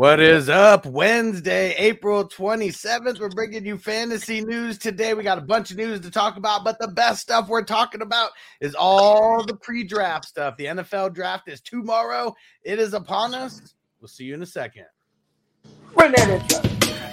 What is up? Wednesday, April 27th. We're bringing you fantasy news today. We got a bunch of news to talk about, but the best stuff we're talking about is all the pre draft stuff. The NFL draft is tomorrow, it is upon us. We'll see you in a second. Intro.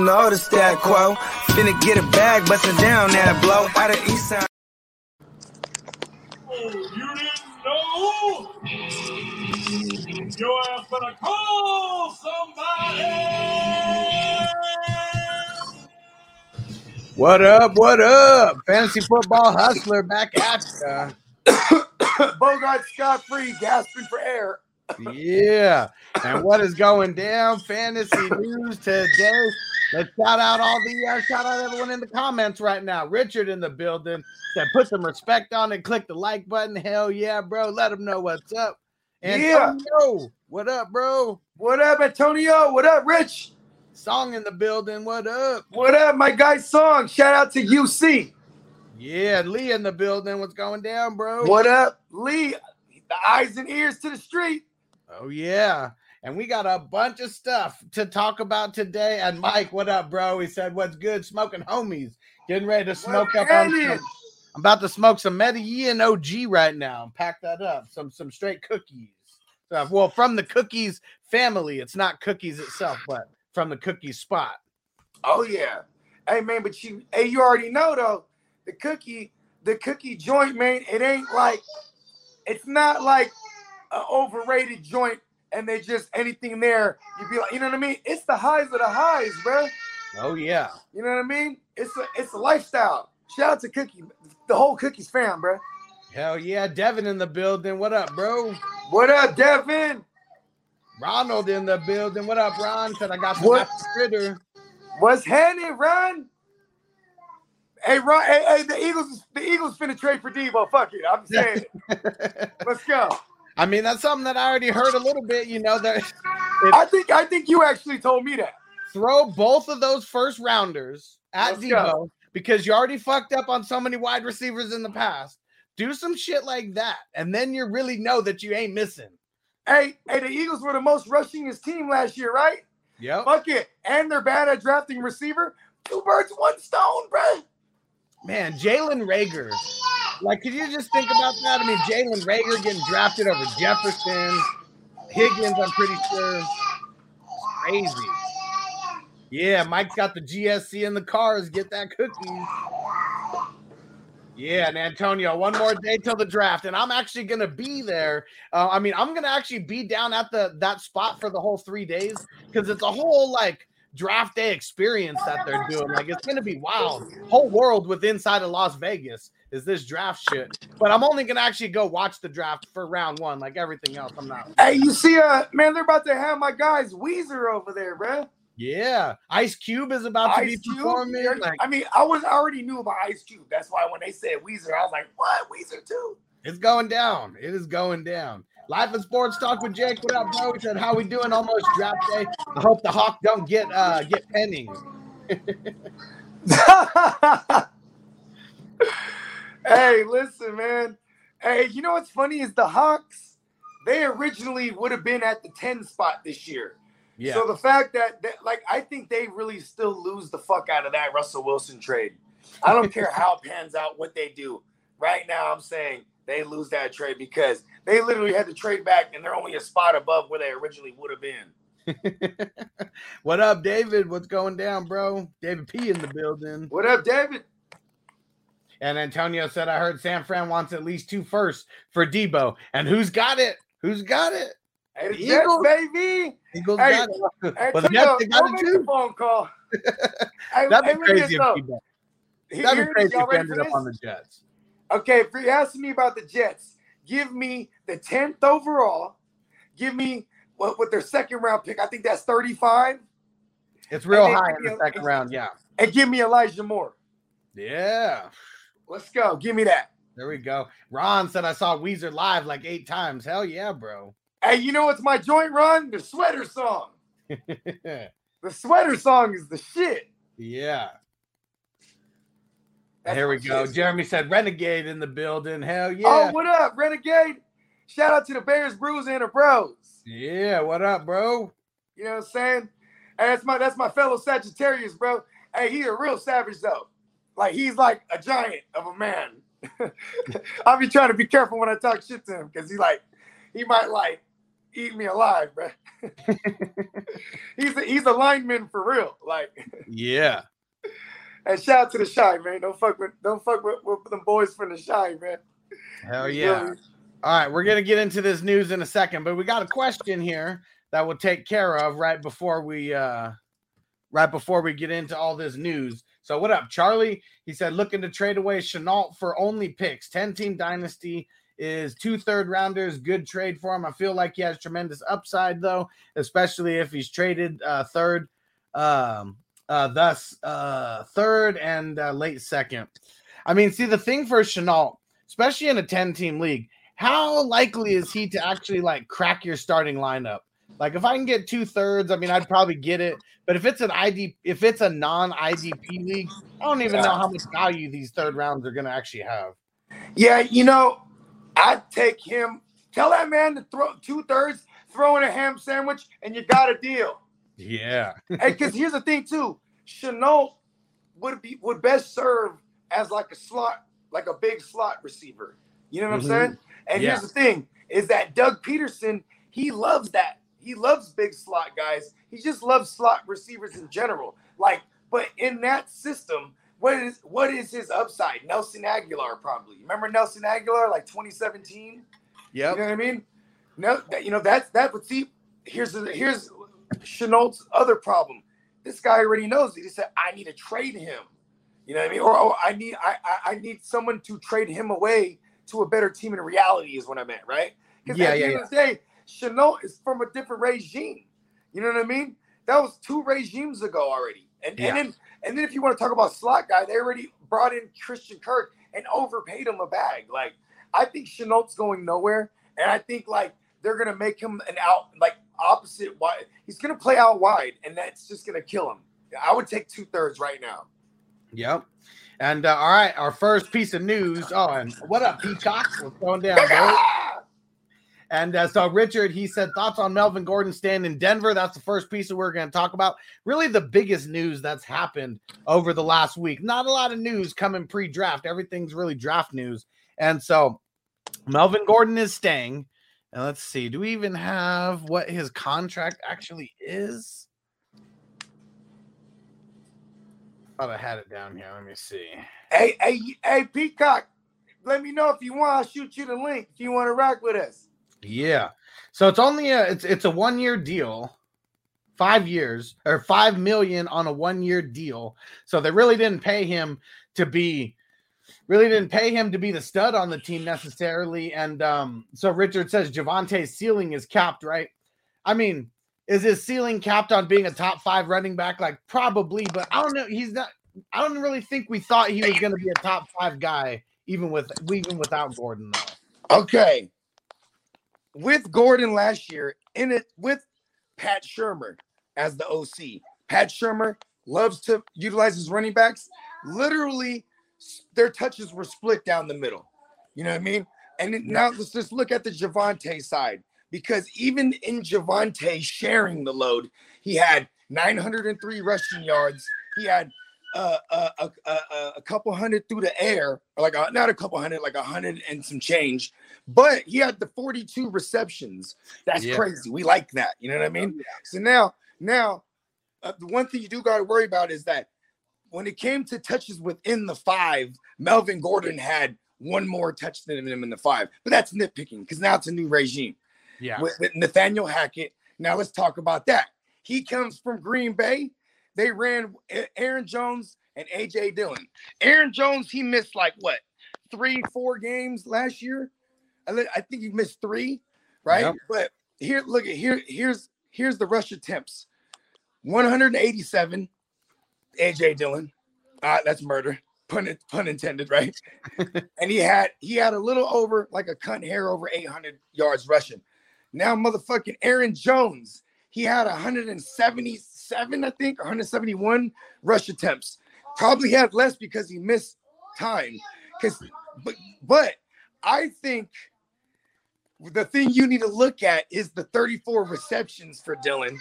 you know the stat quo. Finna get a bag, bustin' down that blow. Out of East Side. Oh, you didn't know? Your ass better call somebody! What up? What up? Fantasy football hustler back at ya. Bogart Scott Free gasping for air. Yeah. And what is going down? Fantasy news today. Let's shout out all the uh, shout out everyone in the comments right now. Richard in the building said put some respect on it. Click the like button. Hell yeah, bro. Let them know what's up. And Yeah. what up, bro? What up, Antonio? What up, Rich? Song in the building. What up? What up, my guy Song? Shout out to UC. Yeah, Lee in the building. What's going down, bro? What up, Lee? The eyes and ears to the street. Oh yeah. And we got a bunch of stuff to talk about today. And Mike, what up, bro? He said, What's good? Smoking homies. Getting ready to smoke up on some, I'm about to smoke some Medellin OG right now. Pack that up. Some some straight cookies. Uh, well, from the cookies family. It's not cookies itself, but from the cookies spot. Oh yeah. Hey man, but you hey, you already know though, the cookie, the cookie joint, man, it ain't like it's not like an overrated joint and they just anything there. you'd be like, you know what I mean? It's the highs of the highs, bro. Oh yeah. You know what I mean? It's a it's a lifestyle. Shout out to Cookie, the whole Cookies fam, bro. Hell yeah. Devin in the building. What up, bro? What up, Devin? Ronald in the building. What up, Ron? Said I got some What? apple fritter. What's happening, Ron? Hey, Ron. Hey, hey, the Eagles, the Eagles finna trade for Debo. Fuck it. I'm saying, it. let's go. I mean, that's something that I already heard a little bit. You know that I think I think you actually told me that. throw both of those first rounders at Let's Debo go. because you already fucked up on so many wide receivers in the past. Do some shit like that, and then you really know that you ain't missing. Hey, hey, the Eagles were the most rushingest team last year, right? Yep. Fuck it. And they're bad at drafting receiver. Two birds, one stone, bro. Man, Jalen Reagor. Like, could you just think about that? I mean, Jalen Reagor getting drafted over Jefferson, Higgins. I'm pretty sure. It's crazy. Yeah, Mike's got the GSC in the cars. Get that cookie. Yeah, and Antonio, one more day till the draft, and I'm actually gonna be there. Uh, I mean, I'm gonna actually be down at the that spot for the whole three days because it's a whole like draft day experience that they're doing. Like, it's gonna be wild. Whole world with inside of Las Vegas is this draft shit. But I'm only gonna actually go watch the draft for round one, like everything else. I'm not. Hey, you see, uh, man, they're about to have my guys Weezer over there, bro. Yeah, Ice Cube is about to Ice be Cube. performing. Like, I mean, I was I already knew about Ice Cube. That's why when they said Weezer, I was like, what? Weezer too? It's going down. It is going down. Life and sports talk with Jake. What up, bro? We said, "How we doing? Almost draft day. I hope the Hawk don't get uh get penning." hey, listen, man. Hey, you know what's funny is the Hawks. They originally would have been at the 10 spot this year. Yeah, So the fact that, that, like, I think they really still lose the fuck out of that Russell Wilson trade. I don't care how it pans out, what they do. Right now, I'm saying they lose that trade because they literally had to trade back and they're only a spot above where they originally would have been. what up, David? What's going down, bro? David P in the building. What up, David? And Antonio said, I heard San Fran wants at least two firsts for Debo. And who's got it? Who's got it? Hey, the The Jets, Eagles. baby. Eagles Hey, got it. Hey, Well, the Tito, Jets, they got go it too. the phone call. hey, That'd hey, be crazy if he did. That'd be crazy if he ended up on the Jets. Okay, if you're asking me about the Jets, give me the 10th overall. Give me what with their second round pick. I think that's 35. It's real high in me the a- second round. Yeah. And give me Elijah Moore. Yeah. Let's go. Give me that. There we go. Ron said I saw Weezer live like eight times. Hell yeah, bro. Hey, you know what's my joint run? The sweater song. The sweater song is the shit. yeah. That's Here we go. shit. Jeremy said Renegade in the building. Hell oh, yeah. Oh, what up, Renegade? Shout out to the Bears, Brews, and the Bros. yeah. What up, bro? You know what I'm saying? Hey, that's my that's my fellow Sagittarius, bro. Hey, he's a real savage though. Like he's like a giant of a man. I'll be trying to be careful when I talk shit to him because he like he might like eat me alive, bro. he's a, he's a lineman for real. Like, Yeah. and shout out to the shy man. Don't fuck with don't fuck with, with them boys from the shy man. Hell yeah. All right, we're gonna get into this news in a second, but we got a question here that we'll take care of right before we uh right before we get into all this news. So what up, Charlie? He said looking to trade away Shenault for only picks. 10 team dynasty is two third rounders. Good trade for him. I feel like he has tremendous upside though, especially if he's traded uh third. Um uh thus uh third and uh, late second. I mean, see the thing for Shenault, especially in a 10 team league, how likely is he to actually like crack your starting lineup? Like if I can get two thirds, I mean I'd probably get it. But if it's an ID, if it's a non-IDP league, I don't even know how much value these third rounds are gonna actually have. Yeah, you know, I'd take him. Tell that man to throw two thirds, throw in a ham sandwich, and you got a deal. Yeah. hey, because here's the thing too, Shenault would be would best serve as like a slot, like a big slot receiver. You know what Mhm. I'm saying? And Yeah. here's the thing: is that Doug Pederson? He loves that. He loves big slot guys. He just loves slot receivers in general. Like, but in that system, what is what is his upside? Nelson Agholor probably. Remember Nelson Agholor, like 2017. Yeah. You know what I mean? No, that, you know that's that. But see, here's the, here's Shenault's other problem. This guy already knows it. He said, "I need to trade him." You know what I mean? Or, or I need I, I I need someone to trade him away to a better team. In reality, is what I meant, right? Because Yeah, at the yeah, of the day, Shenault is from a different regime. You know what I mean? That was two regimes ago already. And, Yeah. and then and then if you want to talk about slot guy, they already brought in Christian Kirk and overpaid him a bag. Like I think Shenault's going nowhere, and I think like they're gonna make him an out like opposite wide. He's gonna play out wide, and that's just gonna kill him. I would take two thirds right now. Yep. And uh, all right, our first piece of news. Oh, and what up, Peacock? What's going down, bro? And uh, so, Richard, he said thoughts on Melvin Gordon staying in Denver. That's the first piece that we're going to talk about. Really, the biggest news that's happened over the last week. Not a lot of news coming pre draft. Everything's really draft news. And so, Melvin Gordon is staying. And let's see, do we even have what his contract actually is? Thought I had it down here. Let me see. Hey, hey, hey, Peacock, let me know if you want. I'll shoot you the link if you want to rock with us. Yeah. So it's only a it's it's a one year deal, five years or five million on a one year deal. So they really didn't pay him to be really didn't pay him to be the stud on the team necessarily. And um, so Richard says Javonte's ceiling is capped, right? I mean, is his ceiling capped on being a top five running back? Like probably, but I don't know. He's not. I don't really think we thought he was to be a top five guy, even with even without Gordon though. Okay. With Gordon last year, in it with Pat Shurmur as the OC. Pat Shurmur loves to utilize his running backs. Literally, their touches were split down the middle. You know what I mean? And now let's just look at the Javonte side. Because even in Javonte sharing the load, he had 903 rushing yards. He had uh, uh, a, a, a, a couple hundred through the air, or like a, not a couple hundred, like a hundred and some change. But he had the 42 receptions. That's Yeah. crazy. We like that. You know what I mean? So now, now, uh, the one thing you do got to worry about is that when it came to touches within the five, Melvin Gordon had one more touch than him in the five. But that's nitpicking because now it's a new regime Yeah. with, with Nathaniel Hackett. Now let's talk about that. He comes from Green Bay. They ran Aaron Jones and AJ Dillon. Aaron Jones, he missed like what three, four games last year. I, think he missed three, right? Yep. But here, look at here. Here's here's the rush attempts: 187. AJ Dillon, uh, that's murder. Pun, pun intended, right? and he had he had a little over like a cunt hair over 800 yards rushing. Now, motherfucking Aaron Jones, he had 177, I think, 171 rush attempts. Probably had less because he missed time. Because, but, but I think the thing you need to look at is the 34 receptions for Dillon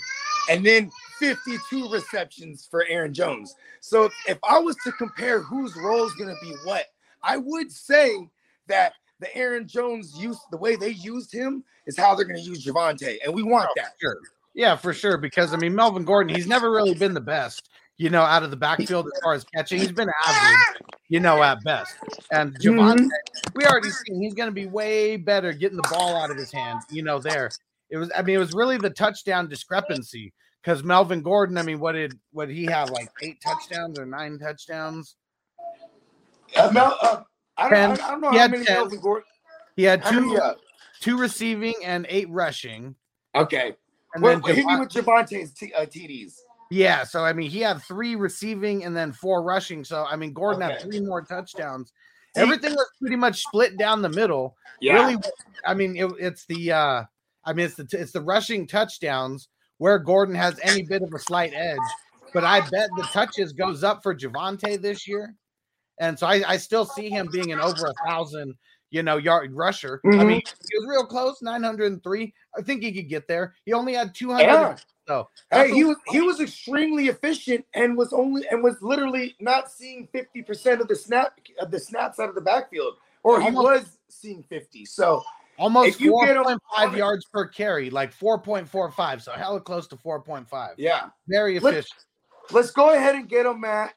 and then 52 receptions for Aaron Jones. So if I was to compare whose role is going to be what, I would say that the Aaron Jones use, the way they used him, is how they're going to use Javonte, and we want oh, that. Sure. Yeah, for sure. Because I mean, Melvin Gordon, he's never really been the best, you know, out of the backfield as far as catching. He's been average, you know, at best. And Javonte, we already seen he's going to be way better getting the ball out of his hand, you know, there. It was, I mean, it was really the touchdown discrepancy because Melvin Gordon, I mean, what did what did he have like eight touchdowns or nine touchdowns? Uh, Mel, uh, I, don't, I, don't- know He how had many ten. Melvin Gordon. He had two many, uh, two receiving and eight rushing. okay, And well, then Javon- with Javonte's t- uh, TDs. Yeah, so I mean, he had three receiving and then four rushing. So I mean, Gordon had three more touchdowns. See- Everything was pretty much split down the middle. Yeah. Really, I mean, it, it's the uh I mean, it's the it's the rushing touchdowns where Gordon has any bit of a slight edge. But I bet the touches goes up for Javonte this year, and so I, I still see him being an over a thousand, you know, yard rusher. I Mhm. mean, he was real close, nine hundred and three. I think he could get there. He only had two hundred. Yeah. So Hey, he was he was extremely efficient and was only and was literally not seeing 50% of the snap of the snaps out of the backfield. Or he Almost- was seeing 50. So Almost If you four get 'em point five yards per carry, like four point four five. So hella close to four point five. yeah. Very Let's- efficient. Let's go ahead and get him at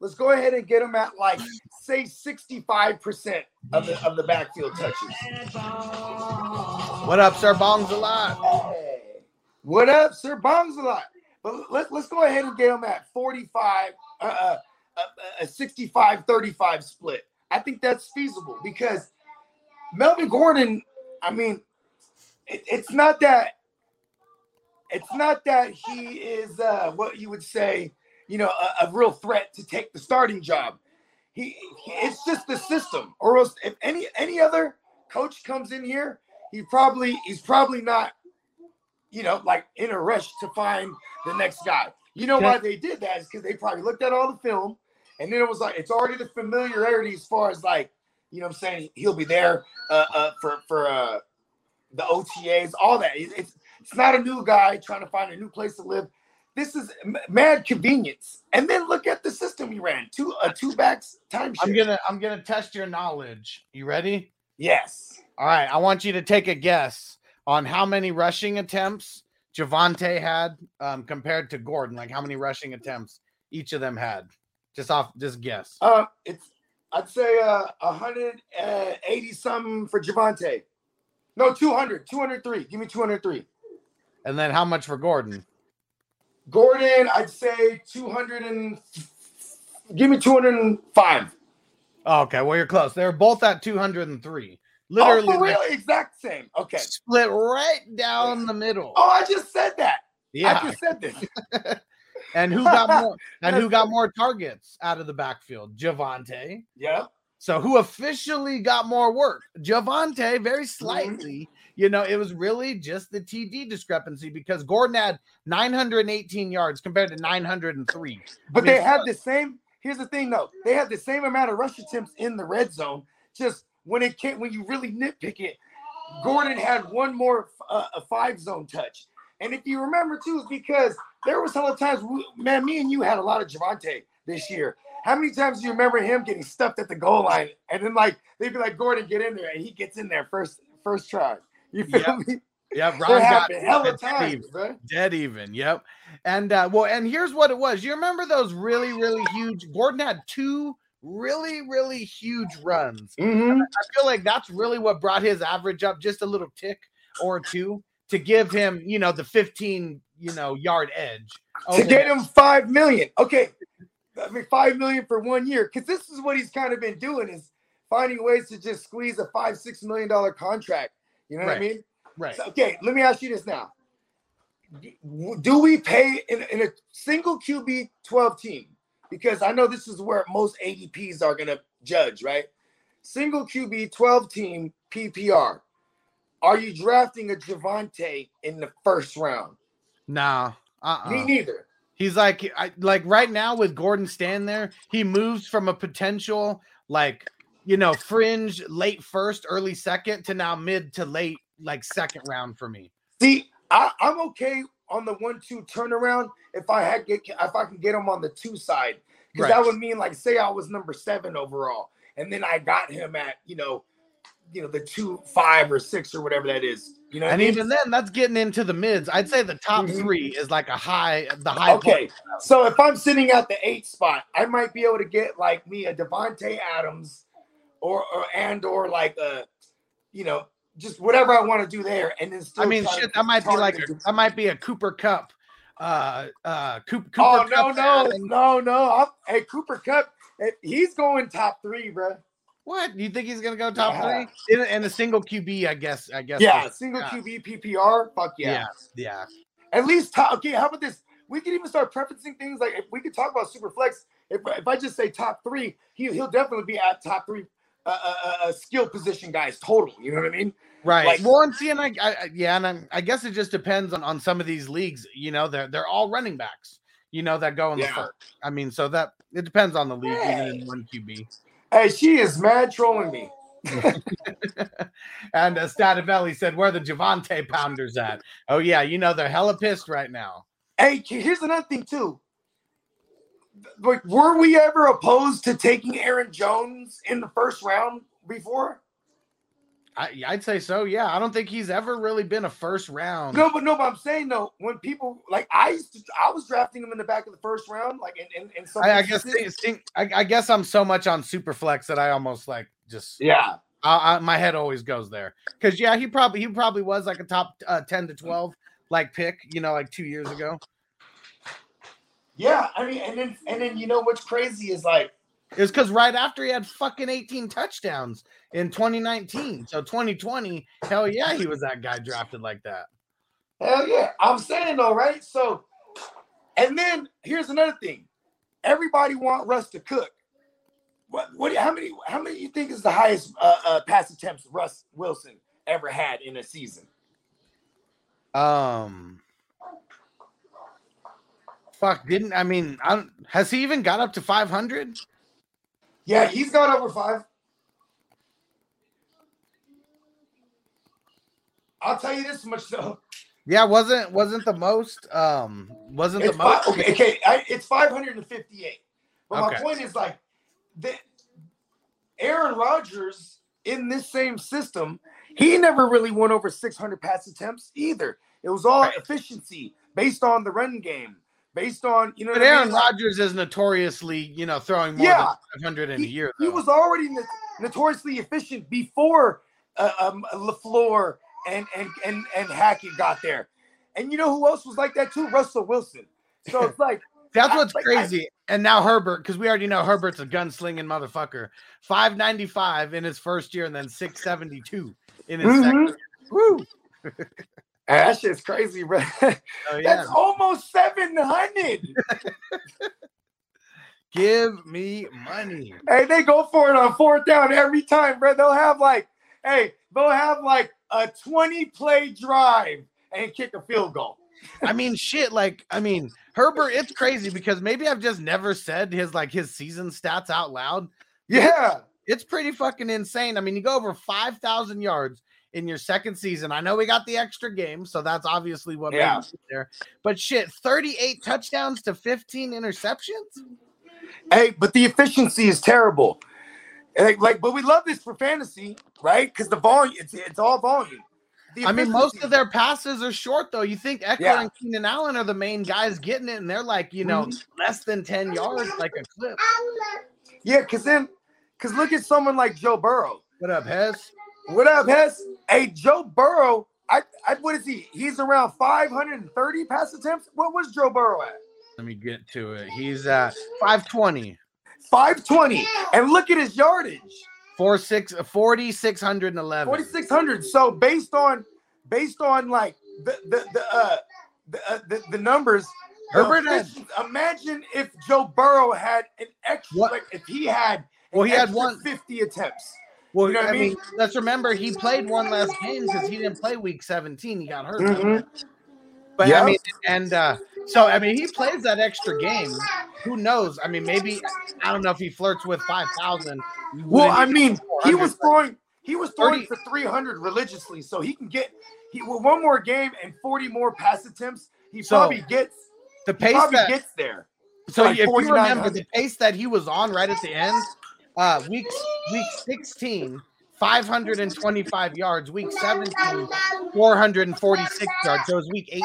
let's go ahead and get him at like say 65% of the of the backfield touches. What up, Sir Bongs a lot? What up, Sir Bongs a lot? But let, let's go ahead and get him at 45, uh, uh, a, a 65 35 split. I think that's feasible because Melvin Gordon, I mean, it, it's not that. It's not that he is uh, what you would say, you know, a, a real threat to take the starting job. He, he, it's just the system. Or else, if any any other coach comes in here, he probably he's probably not you know, like in a rush to find the next guy. You know why they did that is because they probably looked at all the film and then it was like it's already the familiarity as far as like, you know what I'm saying, he'll be there uh, uh for for uh the OTAs, all that. It's it's not a new guy trying to find a new place to live. This is mad convenience. And then look at the system he ran. Two uh, two backs timeshare. I'm gonna I'm gonna test your knowledge. You ready? yes. All right. I want you to take a guess on how many rushing attempts Javonte had um, compared to Gordon. Like how many rushing attempts each of them had. Just off, just guess. Uh it's I'd say uh 180 something for Javonte. No, 200, 203. Give me 203. And then how much for Gordon? Gordon, I'd say 200 and give me 205. Oh, okay, well you're close. They're both at 203. Literally, oh, for like, real? Exact same. Okay. split right down the middle. Oh, I just said that. Yeah, I just said this. And who got more and who got more targets out of the backfield? Javonte. Yeah. So who officially got more work? Javonte, very mm-hmm. slightly. You know, it was really just the TD discrepancy because Gordon had 918 yards compared to 903. But I mean, they had the same. Here's the thing, though. They had the same amount of rush attempts in the red zone. Just when it came, when you really nitpick it, Gordon had one more uh, a five zone touch. And if you remember too, it's because there was some times, we, man, me and you had a lot of Javonte this year. How many times do you remember him getting stuffed at the goal line and then like they'd be like Gordon get in there and he gets in there first first try. You feel Yep. me? Yeah, Ron got happened hella dead times, even. bro. Dead even. Yep. And uh well, and here's what it was. You remember those really, really huge Gordon had two really, really huge runs. Mm-hmm. I feel like that's really what brought his average up just a little tick or two to give him, you know, the 15, you know, yard edge. To get him five million. Okay. I mean five million for one year. Cause this is what he's kind of been doing is finding ways to just squeeze a five, six million dollar contract. You know what I mean? right. So, okay, let me ask you this now. Do we pay in, in a single QB 12 team? Because I know this is where most ADPs are going to judge, right? Single QB 12 team PPR. Are you drafting a Javonte in the first round? Nah. Uh-uh. Me neither. He's like, I, like right now with Gordon standing there, he moves from a potential like, you know, fringe late first, early second to now mid to late like second round for me. See, I, I'm okay on the one-two turnaround if I had get if I can get him on the two side, because Right. that would mean like say I was number seven overall, and then I got him at you know, you know the two five or six or whatever that is. You know, what I And mean? even then, that's getting into the mids. I'd say the top Mhm. three is like a high, the high. okay. So if I'm sitting at the eight spot, I might be able to get like me a Davante Adams, or or and or like a, you know, just whatever I want to do there, and then still. I mean, shit, that might be like a, that might be a Cooper Kupp. Uh, uh, Coop, Cooper Oh no Kupp no no no! Hey Cooper Kupp, eh, he's going top three, bro. What do you think he's gonna go top three in, in a single QB? I guess. I guess. Yeah, single yeah. QB PPR. Fuck yeah. Yeah. Yeah. At least top. Okay, how about this? We can even start prefacing things like if we could talk about super flex. If, if I just say top three, he he'll definitely be at top three uh, uh, skill position guys total. You know what I mean? Right. Like- well, and see, and I, I yeah, and I, I guess it just depends on, on some of these leagues. You know, they're they're all running backs. You know that go in the first. I mean, so that it depends on the league, even in one QB. Hey, she is mad trolling me. and uh, Stativelli said, "Where the Javonte Pounders at?" Oh yeah, you know they're hella pissed right now. Hey, here's another thing too. Like, were we ever opposed to taking Aaron Jones in the first round before? I, I'd say so. Yeah, I don't think he's ever really been a first round. No, but no, but I'm saying though, when people like I used to, I was drafting him in the back of the first round, like in in, in some I, I guess instances. see- see- I, I guess I'm so much on Superflex that I almost like just yeah, I, I, my head always goes there because yeah, he probably he probably was like a top uh, ten to twelve like pick, you know, like two years ago. Yeah. I mean, and then and then you know what's crazy is like, It's because right after he had fucking 18 touchdowns in 2019, so 2020, hell yeah, he was that guy drafted like that. hell yeah, I'm saying though, right? So, and then here's another thing, everybody want Russ to cook. What what? How many? How many you think is the highest uh, uh, pass attempts Russ Wilson ever had in a season? Um, fuck, didn't I mean? I don't, has he even got up to 500? Yeah, he's got over five. I'll tell you this much though. Yeah, wasn't wasn't the most um wasn't It's the most fi- okay, okay, I, it's 558. But my point is like the Aaron Rodgers in this same system, he never really went over 600 pass attempts either. It was all efficiency based on the run game, based on you know. But what I Aaron mean? Rodgers is notoriously, you know, throwing more Yeah. than 500 in he, a year. he was already notoriously efficient before uh, um, Lafleur and and and and Hackett got there. And you know who else was like that too? Russell Wilson. So it's like That's I- what's like, I- crazy. and now Herbert, because we already know Herbert's a gunslinging motherfucker. 595 in his first year and then 672 in his Mhm. second. Woo. that shit's crazy, bro. Oh, yeah. That's almost seven hundred. Give me money. hey, they go for it on fourth down every time, bro. They'll have like, hey, they'll have like a twenty play drive and kick a field goal. I mean, shit. Like, I mean, Herbert, it's crazy because maybe I've just never said his like his season stats out loud. Yeah. It's pretty fucking insane. I mean, you go over 5,000 yards in your second season. I know we got the extra game, so that's obviously what Yeah. made it there. But shit, 38 touchdowns to 15 interceptions. Hey, but the efficiency is terrible. Like, like, but we love this for fantasy, right? Because the volume, it's it's all volume. I mean, most of their passes are short though. You think Ekeler Yeah. and Keenan Allen are the main guys getting it, and they're like, you know, Mm-hmm. less than 10 yards, like a clip. yeah, because then, because look at someone like Joe Burrow. What up, Hess? What up, Hess? Hey, Joe Burrow. I, I what is he? He's around 530 pass attempts. What was Joe Burrow at? Let me get to it. He's at 520, 520. And look at his yardage. 46, 4,611. 4600 so based on based on like the the the uh the, uh, the, the numbers Herbert had- imagine if joe burrow had an extra What? like if he had Well, he had one- 50 attempts Well, You know I mean, mean? let's remember he played one last game because he didn't play week 17. He got hurt. Mhm. But Yeah. I mean, and uh, so I mean, he plays that extra game. Who knows? I mean, maybe I don't know if he flirts with 5,000. well i mean he was throwing he was throwing 30 for 300 religiously so he can get he with one more game and 40 more pass attempts he So, probably gets the he pace probably that gets there So like if you remember the pace that he was on right at the end, uh week week 16, 525 yards, week 17, 446 yards. So it was week 18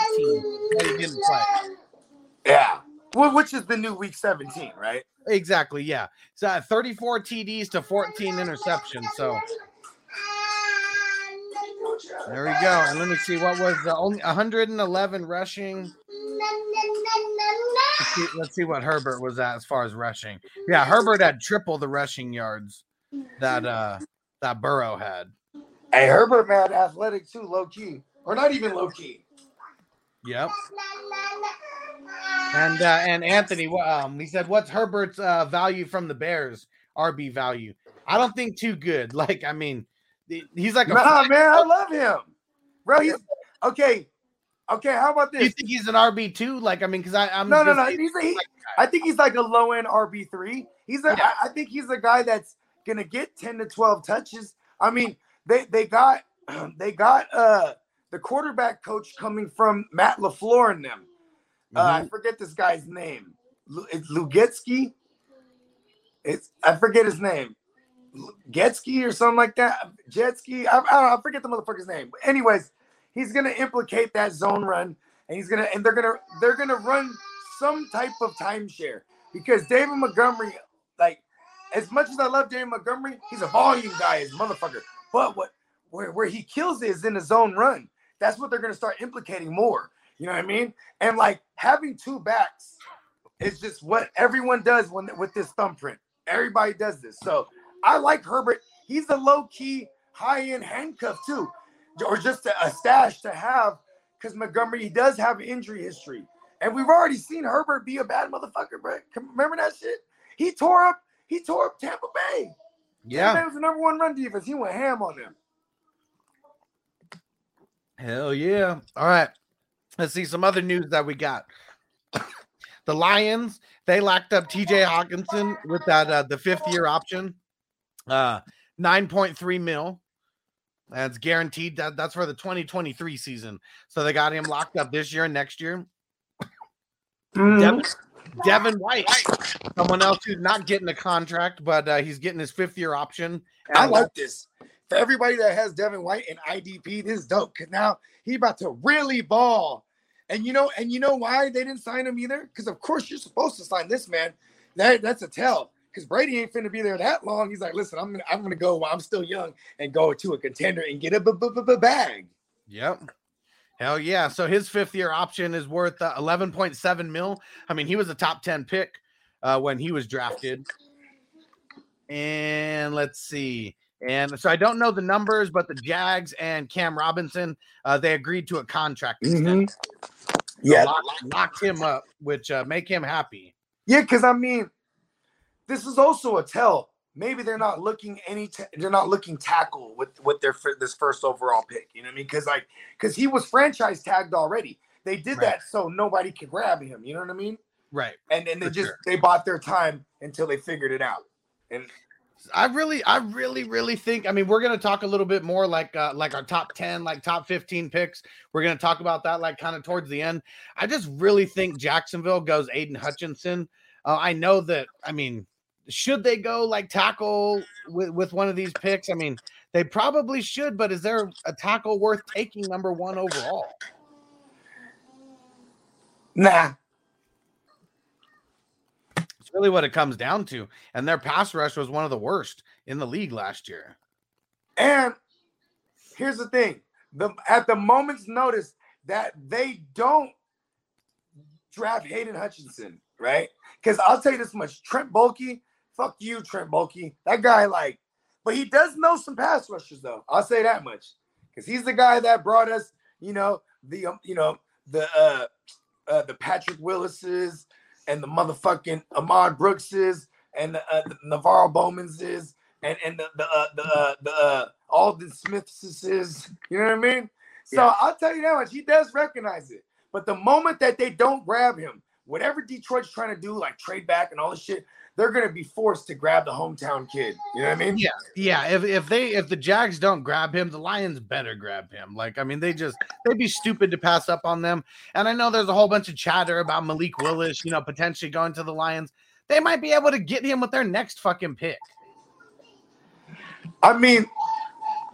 that he didn't play. yeah well, which is the new week 17 right Exactly, yeah. So uh, 34 TDs to 14 interceptions. So there we go. And let me see what was the only 111 rushing. Let's see, let's see what Herbert was at as far as rushing. Yeah, Herbert had triple the rushing yards that uh that Burrow had. Hey, Herbert, man, athletic too, low key, or not even low key. Yep. And uh, and Anthony, wha- um, he said, "What's Herbert's uh, value from the Bears? RB value? I don't think too good. Like, I mean, he's like a. Nah, man, I love him, bro. He's okay. Okay, how about Do you think he's an RB two? Like, I mean, because I'm No, no, just- no. He's a, he, I think he's like a low end RB three. He's a. Yeah. I I think he's a guy that's gonna get ten to twelve touches. I mean, they they got they got uh the quarterback coach coming from Matt Lafleur and them. Uh, Mm-hmm. I forget this guy's name. It's Lugetsky. It's I forget his name. Getsy or something like that. Jetsky. I, I, don't know, I forget the motherfucker's name. But anyways, he's gonna implicate that zone run, and he's gonna and they're gonna they're gonna run some type of timeshare because David Montgomery, like as much as I love David Montgomery, he's a volume guy, as motherfucker. But what where where he kills is in the zone run. That's what they're gonna start implicating more. You know what I mean? And like having two backs is just what everyone does when with this thumbprint. Everybody does this. So I like Herbert. He's a low key, high end handcuff too, or just a, stash to have because Montgomery he does have injury history, and we've already seen Herbert be a bad motherfucker, bro. Remember that shit? He tore up. He tore up Tampa Bay. Tampa yeah, Bay was the number one run defense. He went ham on them. hell yeah. All right, let's see some other news that we got. the Lions they locked up T.J. Hockenson with that uh, the fifth year option, uh, nine point three mil. That's guaranteed. That, that's for the 2023 season. So they got him locked up this year and next year. Devin, Devin White, someone else who's not getting a contract, but uh, he's getting his fifth year option. I like this. For everybody that has Devin White and IDP, this is dope. Cause now he about to really ball. And you know, and you know why they didn't sign him either? Because of course you're supposed to sign this man. That that's a tell. Because Brady ain't finna be there that long. He's like, listen, I'm gonna I'm gonna go while I'm still young and go to a contender and get a b- b- b- bag. Yep. Hell yeah. So his fifth year option is worth uh, 11.7 mil. I mean, he was a top 10 pick uh, when he was drafted. And let's see. And so I don't know the numbers, but the Jags and Cam Robinson, uh, they agreed to a contract. So Yeah, lock- locked him up, which uh, make him happy. Yeah, because I mean, this is also a tell. Maybe they're not looking any. They're not looking tackle with with their this first overall pick. You know what I mean? Because like, because he was franchise tagged already. They did Right. that so nobody could grab him. You know what I mean? Right. And and they For just sure. they bought their time until they figured it out. And I really, I really, really think. I mean, we're gonna talk a little bit more like uh, like our top ten, like top fifteen picks. We're gonna talk about that like kind of towards the end. I just really think Jacksonville goes Aidan Hutchinson. Uh, I know that. I mean, should they go like tackle with, with one of these picks? I mean, they probably should, but is there a tackle worth taking number one overall? Nah. It's really what it comes down to. And their pass rush was one of the worst in the league last year. And here's the thing: the at the moment's notice that they don't draft Hayden Hutchinson, right? Because I'll tell you this much: Trent Baalke, fuck you, Trent Baalke. That guy, like, but he does know some pass rushers, though. I'll say that much, because he's the guy that brought us, you know, the um, you know the uh, uh the Patrick Willis's and the motherfucking Ahmad Brookses and the, uh, the NaVorro Bowmanses and and the the uh, the uh, the uh, Aldon Smithses. You know what I mean? So Yeah. I'll tell you that much. He does recognize it. But the moment that they don't grab him, whatever Detroit's trying to do, like trade back and all this shit, they're gonna be forced to grab the hometown kid. You know what I mean? Yeah, yeah. If if they if the Jags don't grab him, the Lions better grab him. Like, I mean, they just they'd be stupid to pass up on them. And I know there's a whole bunch of chatter about Malik Willis, you know, potentially going to the Lions. They might be able to get him with their next fucking pick. I mean,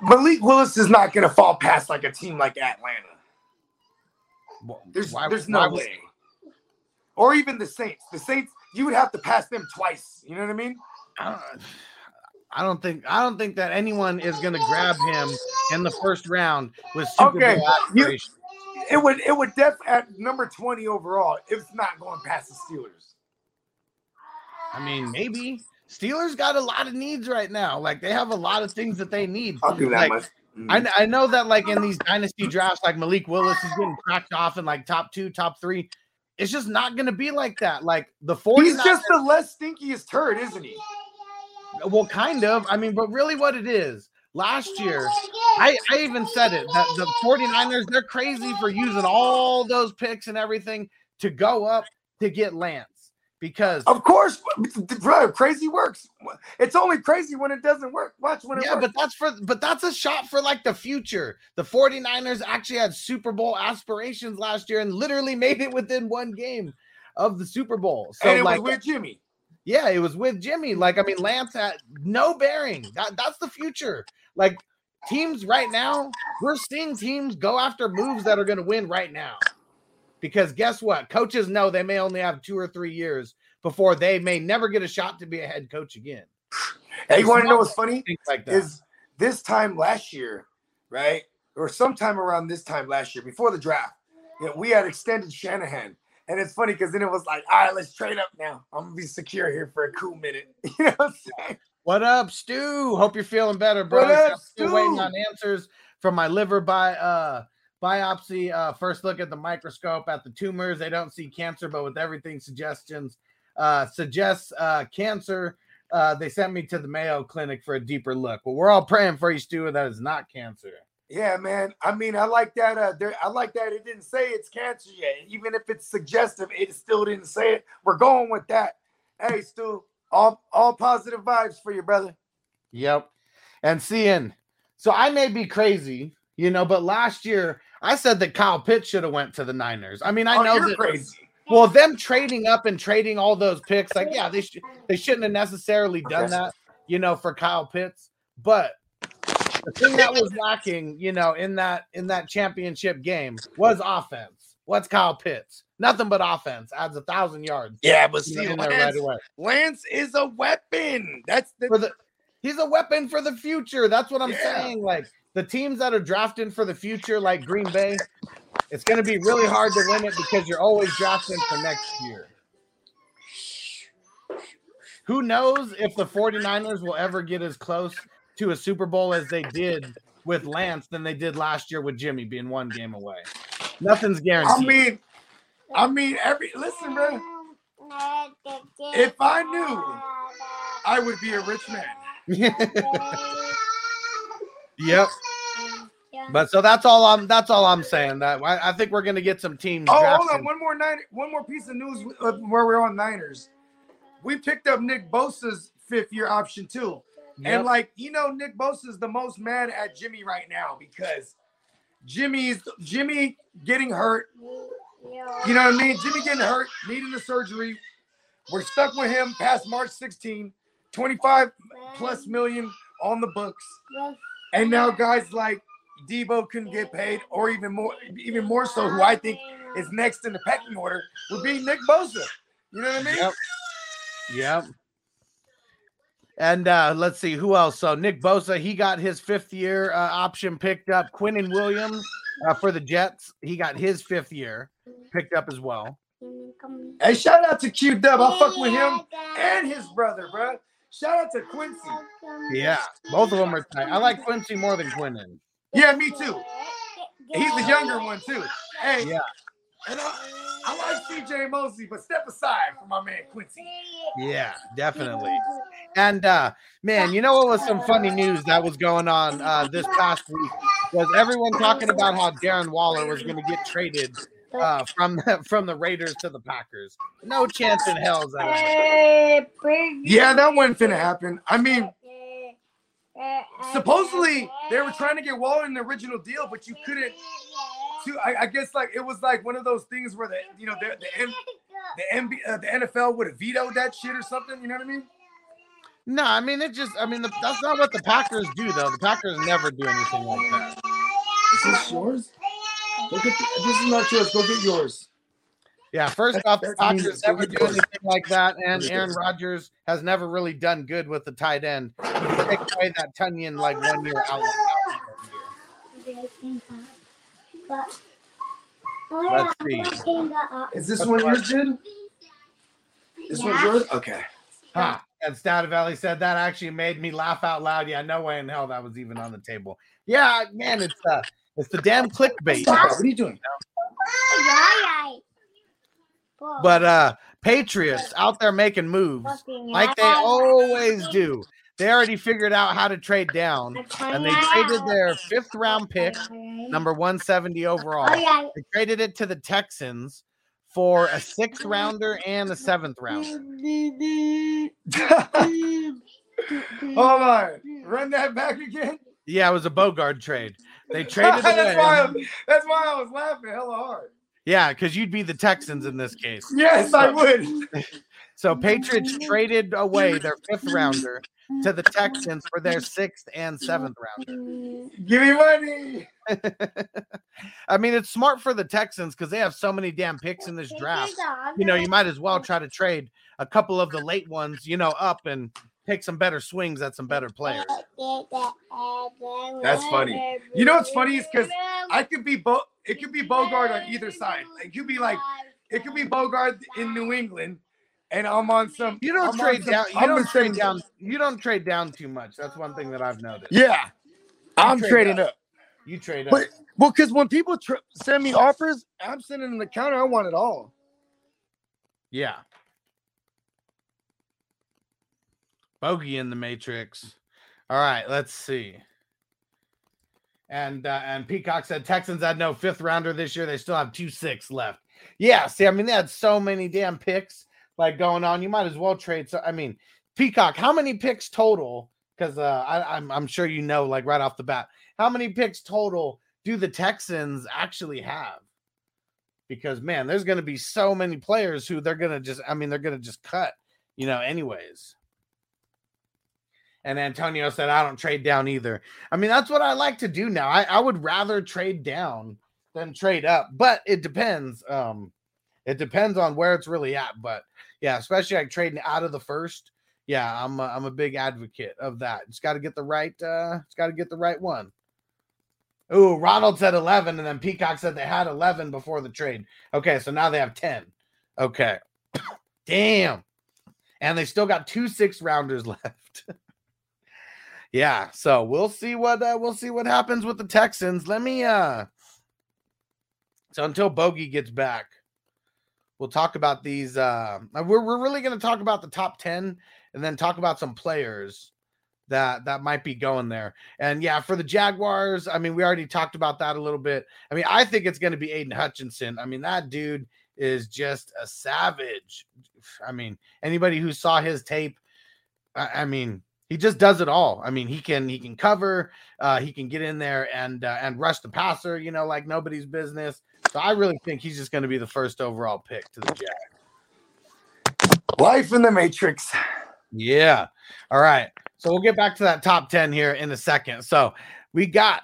Malik Willis is not gonna fall past like a team like Atlanta. There's Why- there's no way. Or even the Saints. The Saints, you would have to pass them twice. You know what I mean? I don't, I don't think I don't think that anyone is going to grab him in the first round with Super Okay, Bowl you- aspirations. It would it would def at number 20 overall, it's not going past the Steelers. I mean, maybe Steelers got a lot of needs right now. Like they have a lot of things that they need. I'll do that Like, much. Mm. I, I know that like in these dynasty drafts, like Malik Willis is getting cracked off in like top two, top three. It's just not going to be like that. Like the 49ers, He's just the less stinkiest turd, isn't he? well, kind of. I mean, but really what it is, last year, I, I even said it that the 49ers, they're crazy for using all those picks and everything to go up to get Lance because Of course, bro, crazy works. It's only crazy when it doesn't work. Watch when it yeah, works. but that's for but that's a shot for like the future. The 49ers actually had Super Bowl aspirations last year and literally made it within one game of the Super Bowl. So and it like was with Jimmy. yeah, it was with Jimmy. Like I mean Lance had no bearing. That that's the future. Like teams right now, we're seeing teams go after moves that are going to win right now. Because guess what? Coaches know they may only have 2 or 3 years before they may never get a shot to be a head coach again. Hey, you want to know what's funny? Like that. Is this time last year, right? Or sometime around this time last year, before the draft, you know, we had extended Shanahan. And it's funny because then it was like, all right, let's trade up now. I'm gonna be secure here for a cool minute. You know what I'm saying? What up, Stu? Hope you're feeling better, bro. What up, I'm still waiting on answers from my liver by uh, biopsy. Uh, first look at the microscope at the tumors. They don't see cancer, but with everything suggestions uh, suggests uh, cancer. Uh, they sent me to the Mayo Clinic for a deeper look. But we're all praying for you, Stu, that is not cancer. Yeah, man. I mean, I like that. Uh, there, I like that it didn't say it's cancer yet. Even if it's suggestive, it still didn't say it. We're going with that. Hey, Stu, all all positive vibes for you, brother. Yep. And seeing, so I may be crazy, you know, but last year I said that Kyle Pitts should have went to the Niners. I mean, I oh, know that crazy. Well, them trading up and trading all those picks, like yeah, they should they shouldn't have necessarily done that, you know, for Kyle Pitts. But the thing that was lacking, you know, in that in that championship game was offense. What's Kyle Pitts? Nothing but offense. Adds a thousand yards. Yeah, but see, there right Lance, away. Lance is a weapon. That's the the he's a weapon for the future. That's what I'm Yeah. saying. Like the teams that are drafting for the future, like Green Bay, it's going to be really hard to win it because you're always drafting for next year. Who knows if the 49ers will ever get as close to a Super Bowl as they did with Lance than they did last year with Jimmy being one game away. Nothing's guaranteed. I mean, I mean, every listen, bro. If I knew, I would be a rich man. yep. But so that's all I'm that's all I'm saying. That I, I think we're gonna get some teams. Oh, hold on. One more nine. One more piece of news where we're on Niners. We picked up Nick Bosa's fifth year option too. Yep. And like you know, Nick Bosa's the most mad at Jimmy right now because Jimmy's Jimmy getting hurt. You know what I mean? Jimmy getting hurt, needing the surgery. We're stuck with him past March 16, 25 plus million on the books. And now guys like Deebo couldn't get paid, or even more, even more so, who I think is next in the pecking order would be Nick Bosa. You know what I mean? Yep. Yep. And uh, let's see who else. So Nick Bosa, he got his fifth year uh, option picked up. Quinnen Williams uh, for the Jets, he got his fifth year picked up as well. Hey, shout out to Q Dub. I'll fuck with him and his brother, bro. Shout out to Quincy. Yeah, both of them are tight. I like Quincy more than Quinnen. Yeah, me too. He's the younger one too. Hey, Yeah. and I, I like CJ Mosley, but step aside for my man Quincy. Yeah, definitely. And uh man, you know what was some funny news that was going on uh this past week was everyone talking about how Darren Waller was going to get traded uh from the, from the Raiders to the Packers. No chance in hell is that. Yeah, that wasn't finna happen. I mean, supposedly they were trying to get Waller in the original deal, but you couldn't. To, I, I guess like it was like one of those things where the you know the the, M, the, MB, uh, the NFL would have vetoed that shit or something. You know what I mean? No, I mean it just I mean the, that's not what the Packers do though. The Packers never do anything like that. Is this yours? Go get the, this is not yours. Go get yours. Yeah, first off, the that means Packers it's never do anything like that, and Aaron yours. Rodgers has never really done good with the tight end. He take away that Tonyan like one year out. Let's see. Is this one yours, dude? This one's yours. Okay. Huh. And Stout Valley said that actually made me laugh out loud. Yeah, no way in hell that was even on the table. Yeah, man, it's uh it's the damn clickbait. Stop. What are you doing? But uh Patriots out there making moves like they always do. They already figured out how to trade down, and they traded their fifth round pick, number 170 overall. They traded it to the Texans for a sixth rounder and a seventh rounder. Hold on. Run that back again. Yeah, it was a Bogard trade. They traded that's, why I, away. that's why I was laughing hella hard. Yeah, because you'd be the Texans in this case. Yes, I would. So Patriots traded away their fifth rounder to the Texans for their sixth and seventh rounder. Give me money. I mean, it's smart for the Texans because they have so many damn picks in this draft. You know, you might as well try to trade a couple of the late ones, you know, up and take some better swings at some better players. That's funny. You know what's funny is because I could be Bo- it could be Bogart on either side. It could be like it could be Bogart in New England, and I'm on some. You don't I'm trade some- down. You I'm don't on trade some- down. You don't trade down too much. That's one thing that I've noticed. Yeah, I'm trading up. up. You trade up. But well, because when people tr- send me offers, I'm sending them the counter. I want it all. Yeah. Bogey in the Matrix. All right, let's see. And uh, and Peacock said Texans had no fifth rounder this year. They still have two six left. Yeah, see, I mean, they had so many damn picks like going on. You might as well trade. So I mean, Peacock, how many picks total? Because uh, I, I'm I'm sure you know, like right off the bat, how many picks total do the Texans actually have? Because man, there's going to be so many players who they're going to just. I mean, they're going to just cut. You know, anyways. And Antonio said, I don't trade down either. I mean, that's what I like to do now. I, I would rather trade down than trade up, but it depends. Um, it depends on where it's really at. But yeah, especially like trading out of the first. Yeah, I'm a, I'm a big advocate of that. It's got to get the right. Uh, it's got to get the right one. Ooh, Ronald said 11, and then Peacock said they had 11 before the trade. Okay, so now they have 10. Okay, damn, and they still got two six rounders left. Yeah so we'll see what uh, we'll see what happens with the texans. Let me uh so until bogey gets back we'll talk about these uh we're, we're really going to talk about the top 10 and then talk about some players that that might be going there. And yeah for the jaguars i mean we already talked about that a little bit. I mean i think it's going to be Aidan Hutchinson. I mean that dude is just a savage. I mean anybody who saw his tape i, I mean he just does it all. I mean, he can he can cover, uh, he can get in there and uh, and rush the passer, you know, like nobody's business. So I really think he's just going to be the first overall pick to the Jags. Life in the Matrix. Yeah. All right. So we'll get back to that top 10 here in a second. So we got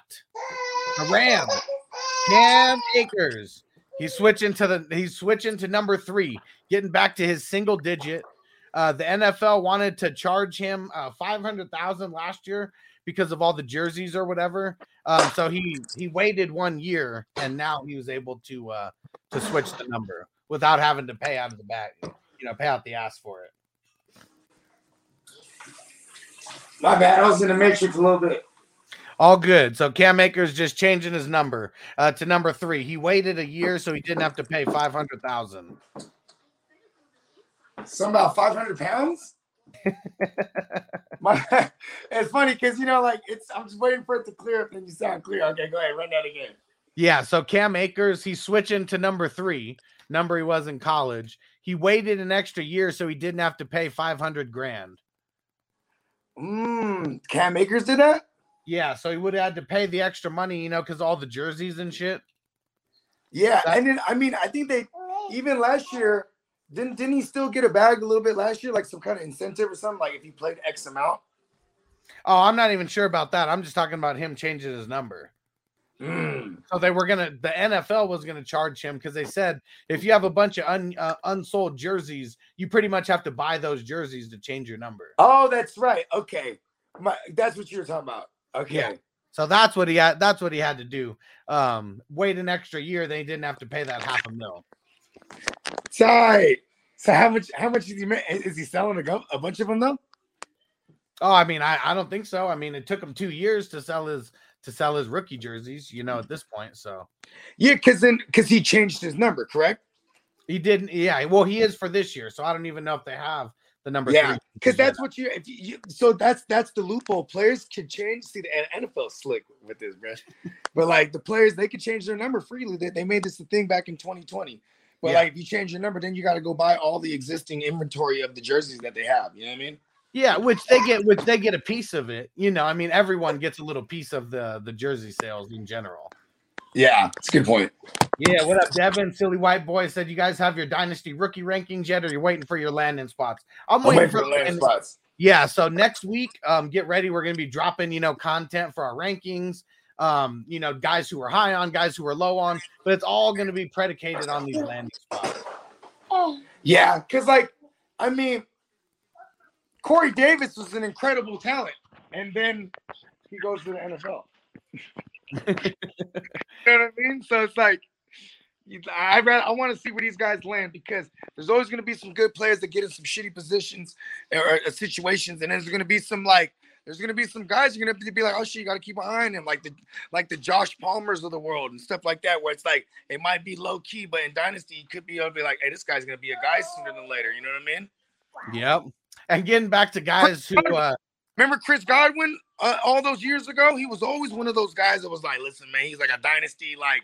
the Ram, Cam Akers. He's switching to the he's switching to number three, getting back to his single digit. Uh, the NFL wanted to charge him uh, 500,000 last year because of all the jerseys or whatever. Um, so he he waited one year and now he was able to uh, to switch the number without having to pay out of the back, you know, pay out the ass for it. My bad. I was in the Matrix a little bit. All good. So Cam Akers just changing his number uh, to number three. He waited a year so he didn't have to pay five hundred thousand. Some about 500 pounds. My, it's funny because you know, like it's. I'm just waiting for it to clear up, and you sound clear. Okay, go ahead, run that again. Yeah. So Cam Akers, he's switching to number three, number he was in college. He waited an extra year so he didn't have to pay five hundred grand. Mmm. Cam Akers did that. Yeah. So he would have had to pay the extra money, you know, because all the jerseys and shit. Yeah, That- and then I mean, I think they even last year didn't didn't he still get a bag a little bit last year, like some kind of incentive or something, like if he played X amount. Oh, I'm not even sure about that. I'm just talking about him changing his number. Mm. So they were gonna, the NFL was gonna charge him because they said if you have a bunch of un, uh, unsold jerseys, you pretty much have to buy those jerseys to change your number. Oh, that's right. Okay, My, that's what you were talking about. Okay. Yeah. So that's what he had. That's what he had to do. Um, wait an extra year, they didn't have to pay that half a mil. Tight. So how much? How much is he? Is he selling a, a bunch of them though? Oh, I mean, I, I don't think so. I mean, it took him two years to sell his to sell his rookie jerseys. You know, at this point, so Yeah, because then because he changed his number, correct? he didn't. Yeah, well, he is for this year. So I don't even know if they have the number. Yeah, because that's what you, if you, you. So that's that's the loophole. Players can change. See, the NFL slick with this, bro. but like the players, they can change their number freely. They, they made this a thing back in 2020. But Yeah. like, if you change your number, then you got to go buy all the existing inventory of the jerseys that they have. You know what I mean? Yeah, which they get, which they get a piece of it. You know, I mean, everyone gets a little piece of the the jersey sales in general. Yeah, it's a good point. Yeah, what up, Devin? Silly white boy said, "You guys have your dynasty rookie rankings yet, or you're waiting for your landing spots?" I'm I'm waiting, waiting for for landing landing spots. Yeah, so next week, um, get ready. We're gonna be dropping, you know, content for our rankings. Um, you know, guys who are high on, guys who are low on, but it's all gonna be predicated on these landing spots. Yeah, because like, I mean, Corey Davis was an incredible talent, and then he goes to the NFL. you know what I mean? So it's like, I I want to see where these guys land because there's always going to be some good players that get in some shitty positions or, or situations, and there's going to be some like. There's gonna be some guys you're gonna have to be like, oh shit, you gotta keep an eye on him, like the like the Josh Palmers of the world and stuff like that, where it's like it might be low key, but in Dynasty, you could be able to be like, hey, this guy's gonna be a guy sooner than later. You know what I mean? Yep. And getting back to guys who, uh, Remember Chris Godwin uh, all those years ago? He was always one of those guys that was like, listen, man, he's like a dynasty, like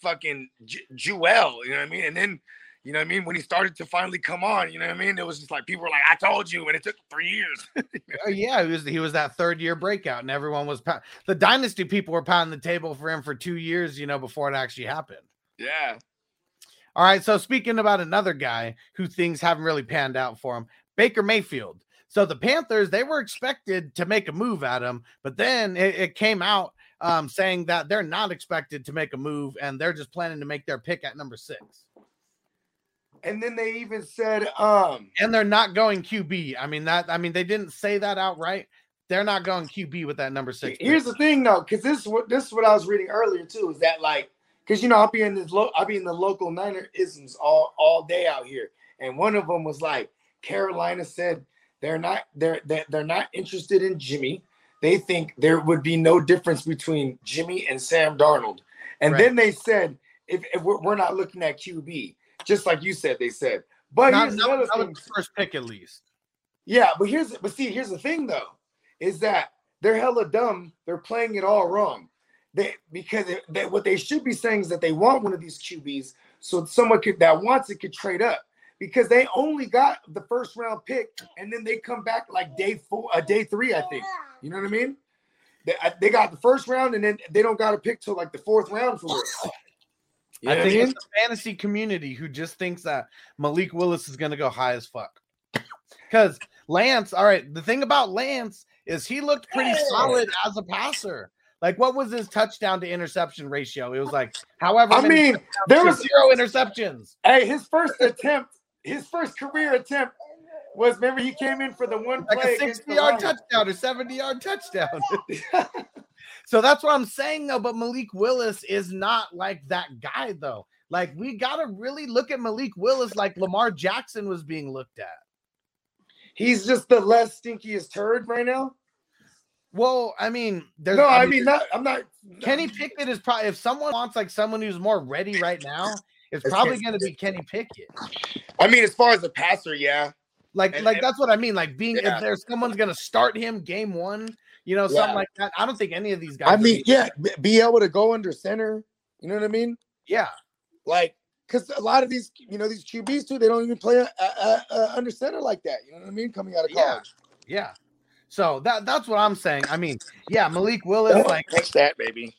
fucking J- Jewel. You know what I mean? And then, you know what I mean? When he started to finally come on, you know what I mean? It was just like people were like, I told you, and it took three years. uh, yeah, he was he was that third year breakout, and everyone was the dynasty people were pounding the table for him for two years, you know, before it actually happened. yeah. All right. So speaking about another guy who things haven't really panned out for him, Baker Mayfield. So the Panthers, they were expected to make a move at him, but then it, it came out um, saying that they're not expected to make a move and they're just planning to make their pick at number six. And then they even said, um, And they're not going QB. I mean, that I mean, they didn't say that outright. They're not going QB with that number six. Here's pick. the thing, though, because this is what this is what I was reading earlier too. Is that like, because you know I'll be in this, lo- I'll be in the local Niner isms all all day out here, and one of them was like Carolina said they're not they're they're, they're not interested in Jimmy. They think there would be no difference between Jimmy and Sam Darnold, and Right. then they said if, if we're, we're not looking at QB, just like you said, they said. But Not, here's not, another not thing. the first pick, at least. Yeah, but here's but see, here's the thing though, is that they're hella dumb. They're playing it all wrong. They because they, they- what they should be saying is that they want one of these QBs, so someone could that wants it could trade up because they only got the first round pick, and then they come back like day four, uh, day three, I think. You know what I mean? They, I- they got the first round, and then they don't got a pick till like the fourth round for it. You know I think it's the fantasy community who just thinks that Malik Willis is going to go high as fuck. Because Lance, all right, the thing about Lance is he looked pretty solid as a passer. Like, what was his touchdown to interception ratio? It was like, however, I mean, there was zero interceptions. hey, his first attempt, his first career attempt was remember he came in for the one Like play a 60 yard touchdown or 70 yard touchdown. so that's what I'm saying, though. But Malik Willis is not like that guy, though. Like, we got to really look at Malik Willis like Lamar Jackson was being looked at. He's just the less stinkiest turd right now. Well, I mean, there's No, I mean not. I'm not. Kenny Pickett is probably if someone wants like someone who's more ready right now, it's It's probably going to be Kenny Pickett. I mean, as far as the passer, yeah. Like, And- like and- that's what I mean. Like being Yeah. if there's someone's going to start him game one, you know, Yeah. something like that. I don't think any of these guys. I mean, yeah, b- be able to go under center. You know what I mean? yeah, Like, because a lot of these, you know, these QBs too, they don't even play uh, uh, uh, under center like that. You know what I mean? Coming out of Yeah. college. yeah. So that that's what I'm saying. I mean, yeah, Malik Willis, like that, baby.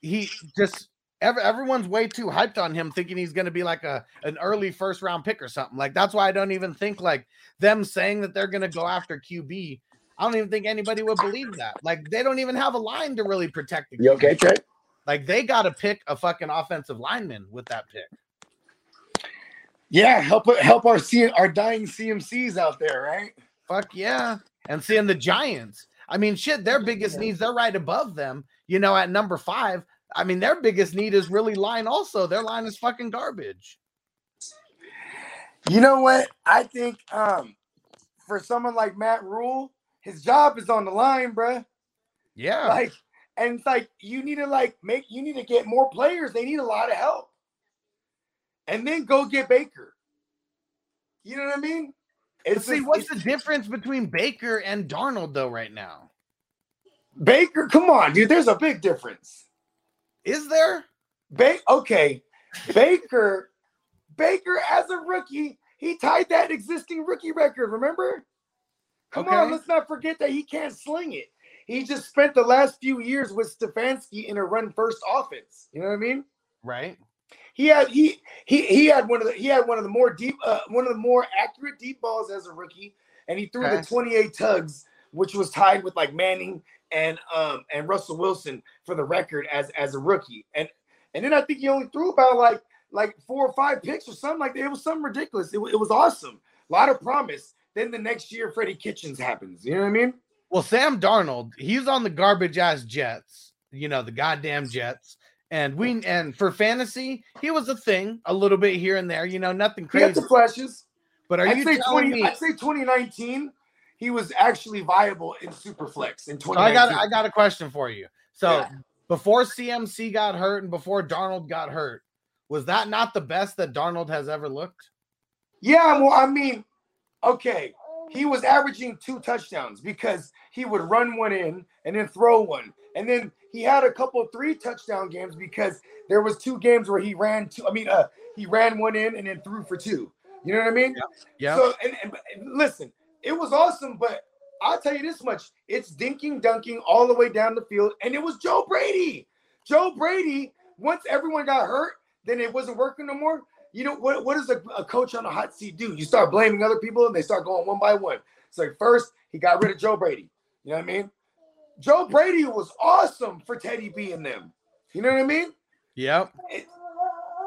he just ever everyone's way too hyped on him, thinking he's going to be like a an early first round pick or something. Like that's why I don't even think like them saying that they're going to go after QB. I don't even think anybody would believe that. Like they don't even have a line to really protect the You okay, Trey? Like they got to pick a fucking offensive lineman with that pick. Yeah, help help our C- our dying CMCs out there, right? Fuck yeah. And seeing the Giants. I mean, shit, their biggest needs, they're right above them, you know, at number five. I mean, their biggest need is really line also. Their line is fucking garbage. You know what? I think um for someone like Matt Rhule, his job is on the line, bruh. Yeah. Like, and it's like you need to like make you need to get more players. They need a lot of help, and then go get Baker. You know what I mean? It's see, just- what's the difference between Baker and Darnold though right now? Baker? Come on, dude. There's a big difference. Is there? Ba- okay, Baker, Baker as a rookie, he tied that existing rookie record. Remember? Come on, let's not forget that he can't sling it. He just spent the last few years with Stefanski in a run first offense. You know what I mean? Right. He had he he he had one of the he had one of the more deep uh, one of the more accurate deep balls as a rookie, and he threw Okay. the 28 tugs, which was tied with like Manning and um and Russell Wilson for the record as as a rookie. And and then I think he only threw about like like four or five picks or something like that. It was something ridiculous. It, it was awesome. A lot of promise. Then the next year, Freddie Kitchens happens. You know what I mean? Well, Sam Darnold, he's on the garbage ass Jets, you know, the goddamn Jets. And we and for fantasy, he was a thing a little bit here and there, you know, nothing He had crazy. the flashes. But are I'd you say telling 20, me? I'd say 2019, he was actually viable in Superflex in So I got I got a question for you. So Yeah. before CMC got hurt and before Darnold got hurt, was that not the best that Darnold has ever looked? Yeah, well, I mean, okay, he was averaging two touchdowns because he would run one in and then throw one, and then he had a couple of three touchdown games because there was two games where he ran two. I mean, uh, he ran one in and then threw for two. You know what I mean? Yeah. So, and, and, and listen, it was awesome, but I'll tell you this much: it's dinking, dunking all the way down the field, and it was Joe Brady. Joe Brady. Once everyone got hurt, then it wasn't working no more. You know what? What does a, a coach on a hot seat do? You start blaming other people, and they start going one by one. It's like first he got rid of Joe Brady. You know what I mean? Joe Brady was awesome for Teddy B and them. You know what I mean? Yep.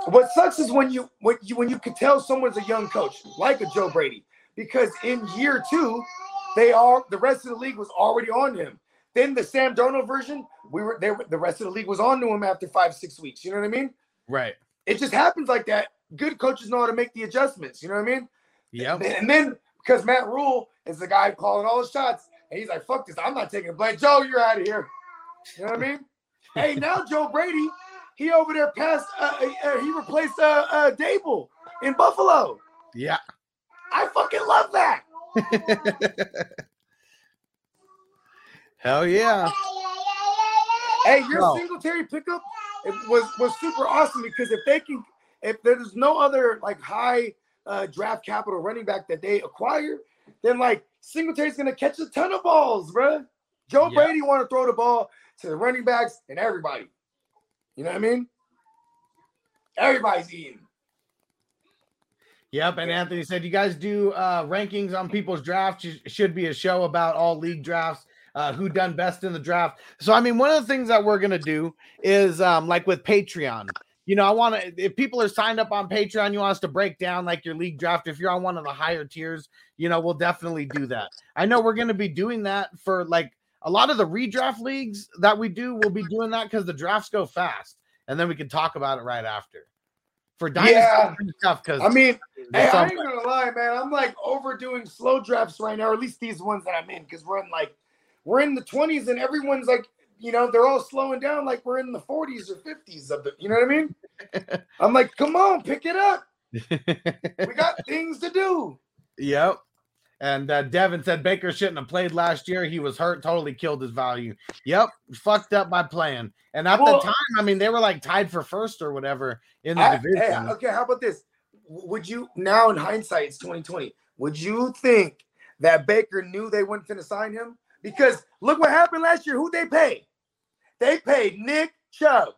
What sucks is when you when you when you can tell someone's a young coach, like a Joe Brady, because in year two, they are the rest of the league was already on him. Then the Sam Darnold version, we were there. The rest of the league was on to him after five six weeks. You know what I mean? Right. It just happens like that. Good coaches know how to make the adjustments. You know what I mean? Yeah. And then because Matt Rhule is the guy calling all the shots, and he's like, "Fuck this! I'm not taking the blame." Joe, you're out of here. You know what I mean? hey, now Joe Brady, he over there passed. Uh, uh, uh, he replaced uh, uh, Daboll in Buffalo. Yeah. I fucking love that. Hell yeah. Hey, your No. Singletary pickup it was was super awesome because if they can, if there's no other like high uh, draft capital running back that they acquire, then like Singletary's gonna catch a ton of balls, bro. Joe Yeah. Brady want to throw the ball to the running backs and everybody. You know what I mean? Everybody's eating. Yep, and Anthony said you guys do uh, rankings on people's drafts. Sh- Should be a show about all league drafts, uh, who done best in the draft. So, I mean, one of the things that we're gonna do is um, like with Patreon. You know, I want to. If people are signed up on Patreon, you want us to break down like your league draft. If you're on one of the higher tiers, you know, we'll definitely do that. I know we're gonna be doing that for like a lot of the redraft leagues that we do. We'll be doing that because the drafts go fast, and then we can talk about it right after. For dynasty Yeah. it's tough because I mean, hey, I ain't gonna lie, man. I'm like overdoing slow drafts right now, or at least these ones that I'm in, because we're in like we're in the 20s and everyone's like, you know, they're all slowing down like we're in the 40s or 50s of the, you know what I mean? I'm like, come on, pick it up. We got things to do. Yep. And uh, Devin said Baker shouldn't have played last year. He was hurt, totally killed his value. Yep, fucked up my plan. And at Well- the time, I mean, they were like tied for first or whatever in the I- division. hey, okay, how about this? Would you now in hindsight, it's 2020. Would you think that Baker knew they weren't going to sign him? Because look what happened last year. Who they paid? They paid Nick Chubb,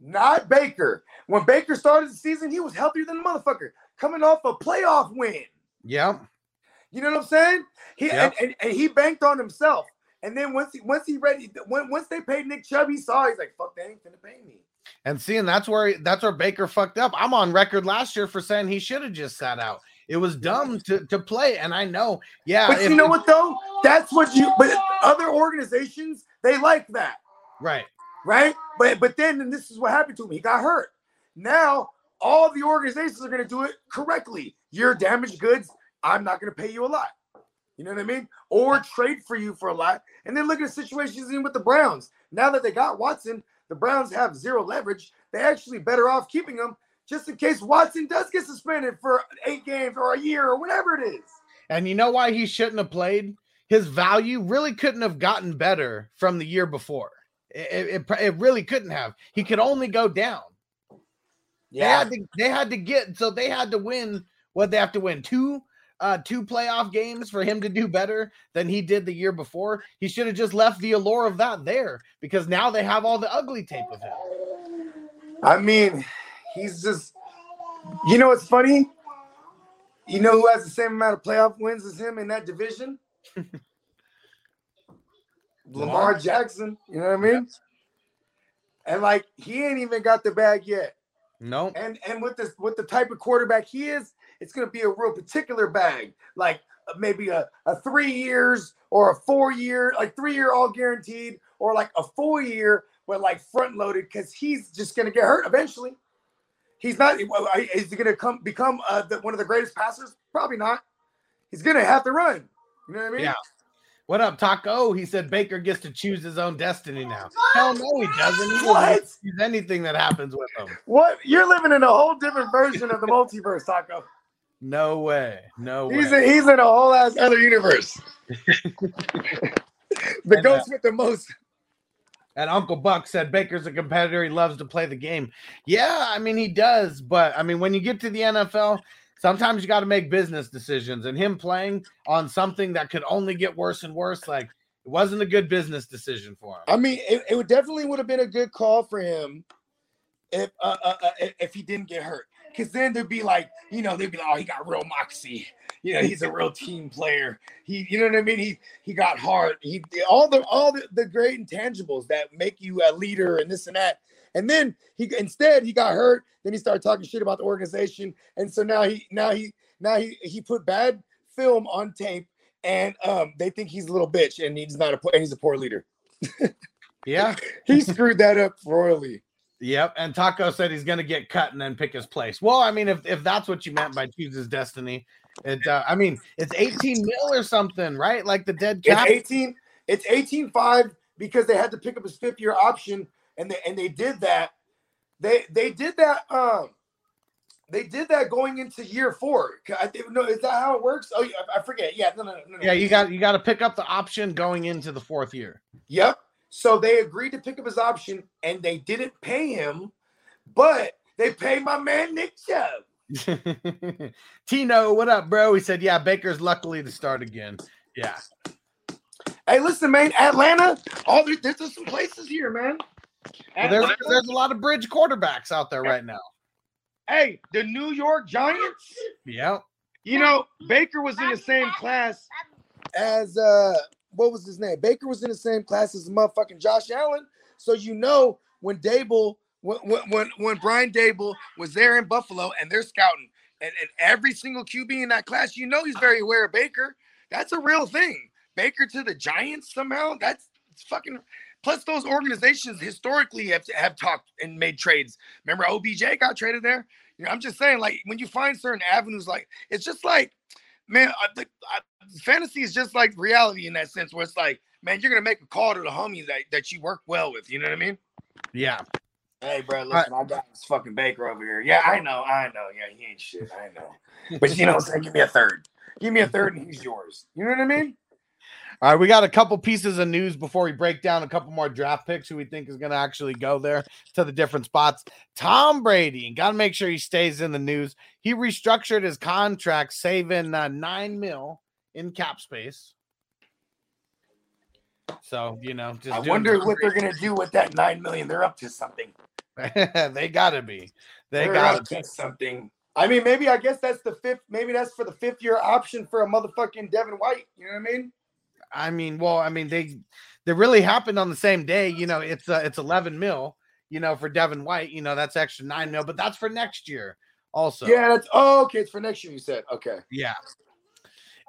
not Baker. When Baker started the season, he was healthier than the motherfucker, coming off a playoff win. Yep. You know what I'm saying? He Yep. and, and, and he banked on himself. And then once he once he ready, when, once they paid Nick Chubb, he saw he's like, "Fuck, they ain't gonna pay me." And seeing that's where that's where Baker fucked up. I'm on record last year for saying he should have just sat out. It was dumb to, to play, and I know, yeah. But if- you know what though? That's what you. But other organizations they like that, Right. right? But but then and this is what happened to him. He got hurt. Now all the organizations are going to do it correctly. You're damaged goods. I'm not going to pay you a lot. You know what I mean? Or trade for you for a lot. And then look at the situations in with the Browns. Now that they got Watson, the Browns have zero leverage. They're actually better off keeping him just in case Watson does get suspended for eight games or a year or whatever it is. And you know why he shouldn't have played? His value really couldn't have gotten better from the year before. It, it, it really couldn't have. He could only go down. They had to they had to get so they had to win what they have to win two uh two playoff games for him to do better than he did the year before. He should have just left the allure of that there because now they have all the ugly tape of him. I mean, he's just. You know what's funny? You know who has the same amount of playoff wins as him in that division? Lamar Jackson. You know what I mean? And like he ain't even got the bag yet. No. And and with this with the type of quarterback he is, it's gonna be a real particular bag. Like uh, maybe a, a three years or a four year, like three year all guaranteed, or like a four year but like front loaded because he's just gonna get hurt eventually. He's not. Is he gonna come become uh, the, one of the greatest passers? Probably not. He's gonna have to run. You know what I mean? Yeah. What up, Taco? He said Baker gets to choose his own destiny now. Hell no, he doesn't. He What? choose anything that happens with him. What? You're living in a whole different version of the multiverse, Taco. No way. No He's way. in, he's in a whole ass other universe. the And, uh, ghost with the most. And Uncle Buck said Baker's a competitor. He loves to play the game. Yeah, I mean, he does. But I mean, when you get to the NFL, sometimes you got to make business decisions. And him playing on something that could only get worse and worse, like it wasn't a good business decision for him. I mean, it, it definitely would have been a good call for him if uh, uh, uh, if he didn't get hurt. Because then they'd be like, you know, they'd be like, oh, he got real moxie. You know, he's a real team player. He, you know what I mean? He he got heart. He all the all the, the great intangibles that make you a leader and this and that. And then he instead he got hurt. Then he started talking shit about the organization. And so now he now he now he he put bad film on tape, and um they think he's a little bitch, and he's not a and he's a poor leader. Yeah. He screwed that up royally. Yep. And Taco said he's going to get cut and then pick his place. Well, I mean, if, if that's what you meant by choose his destiny, it, uh, I mean, it's 18 mil or something, right? Like the dead It's cap. 18. It's 18.5 because they had to pick up his fifth year option, and they and they did that. They they did that. Um, they did that going into year four. I think no, is that how it works? Oh, I I forget. Yeah, no, no, no, no. Yeah, you got you got to pick up the option going into the fourth year. Yep. So they agreed to pick up his option, and they didn't pay him, but they paid my man Nick Chubb. Tino, what up, bro? He said, "Yeah, Baker's luckily to start again." Yeah, Hey, listen, man, Atlanta. All there, there's some places here, man. well, there's there's a lot of bridge quarterbacks out there right now. Hey, the New York Giants. Yep. You know, Baker was in the same class. as uh what was his name? Baker was in the same class as motherfucking Josh Allen. So you know when Daboll when when when, Brian Daboll was there in Buffalo and they're scouting and, and every single QB in that class, you know he's very aware of Baker. That's a real thing. Baker to the Giants somehow. That's it's fucking plus those organizations historically have have talked and made trades. Remember OBJ got traded there? You know, I'm just saying, like when you find certain avenues, like it's just like man, I, think I, fantasy is just like reality in that sense, where it's like, man, you're gonna make a call to the homie that, that you work well with. You know what I mean? Yeah. Hey, bro, listen, I got this fucking Baker over here. Yeah, I know, I know. Yeah, he ain't shit. I know. But you know, what I'm saying, give me a third. Give me a third, and he's yours. You know what I mean? All right, we got a couple pieces of news before we break down a couple more draft picks who we think is going to actually go there to the different spots. Tom Brady, got to make sure he stays in the news. He restructured his contract, saving uh, nine mil in cap space. So you know, just I wonder what they're gonna do with that nine million. They're up to something. they gotta be. They gotta up to something. I mean, maybe I guess that's the fifth. Maybe that's for the fifth year option for a motherfucking Devin White. You know what I mean? I mean, well, I mean, they they really happened on the same day. You know, it's uh, it's eleven mil. You know, for Devin White, you know that's extra nine mil, but that's for next year also. Yeah, that's oh, okay. It's for next year. You said okay. Yeah.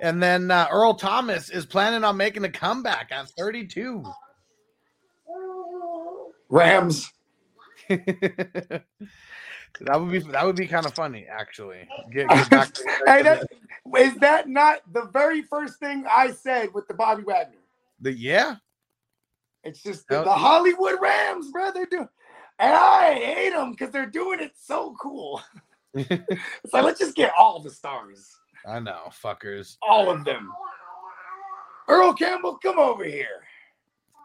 And then uh, Earl Thomas is planning on making a comeback at 32. Rams. that would be that would be kind of funny, actually. Get, get back to hey, that, is that not the very first thing I said with the Bobby Wagner? the yeah. It's just the, the Hollywood Rams, bro. They're doing, and I hate them because they're doing it so cool. it's like let's just get all the stars, I know, fuckers. all of them. Earl Campbell, come over here.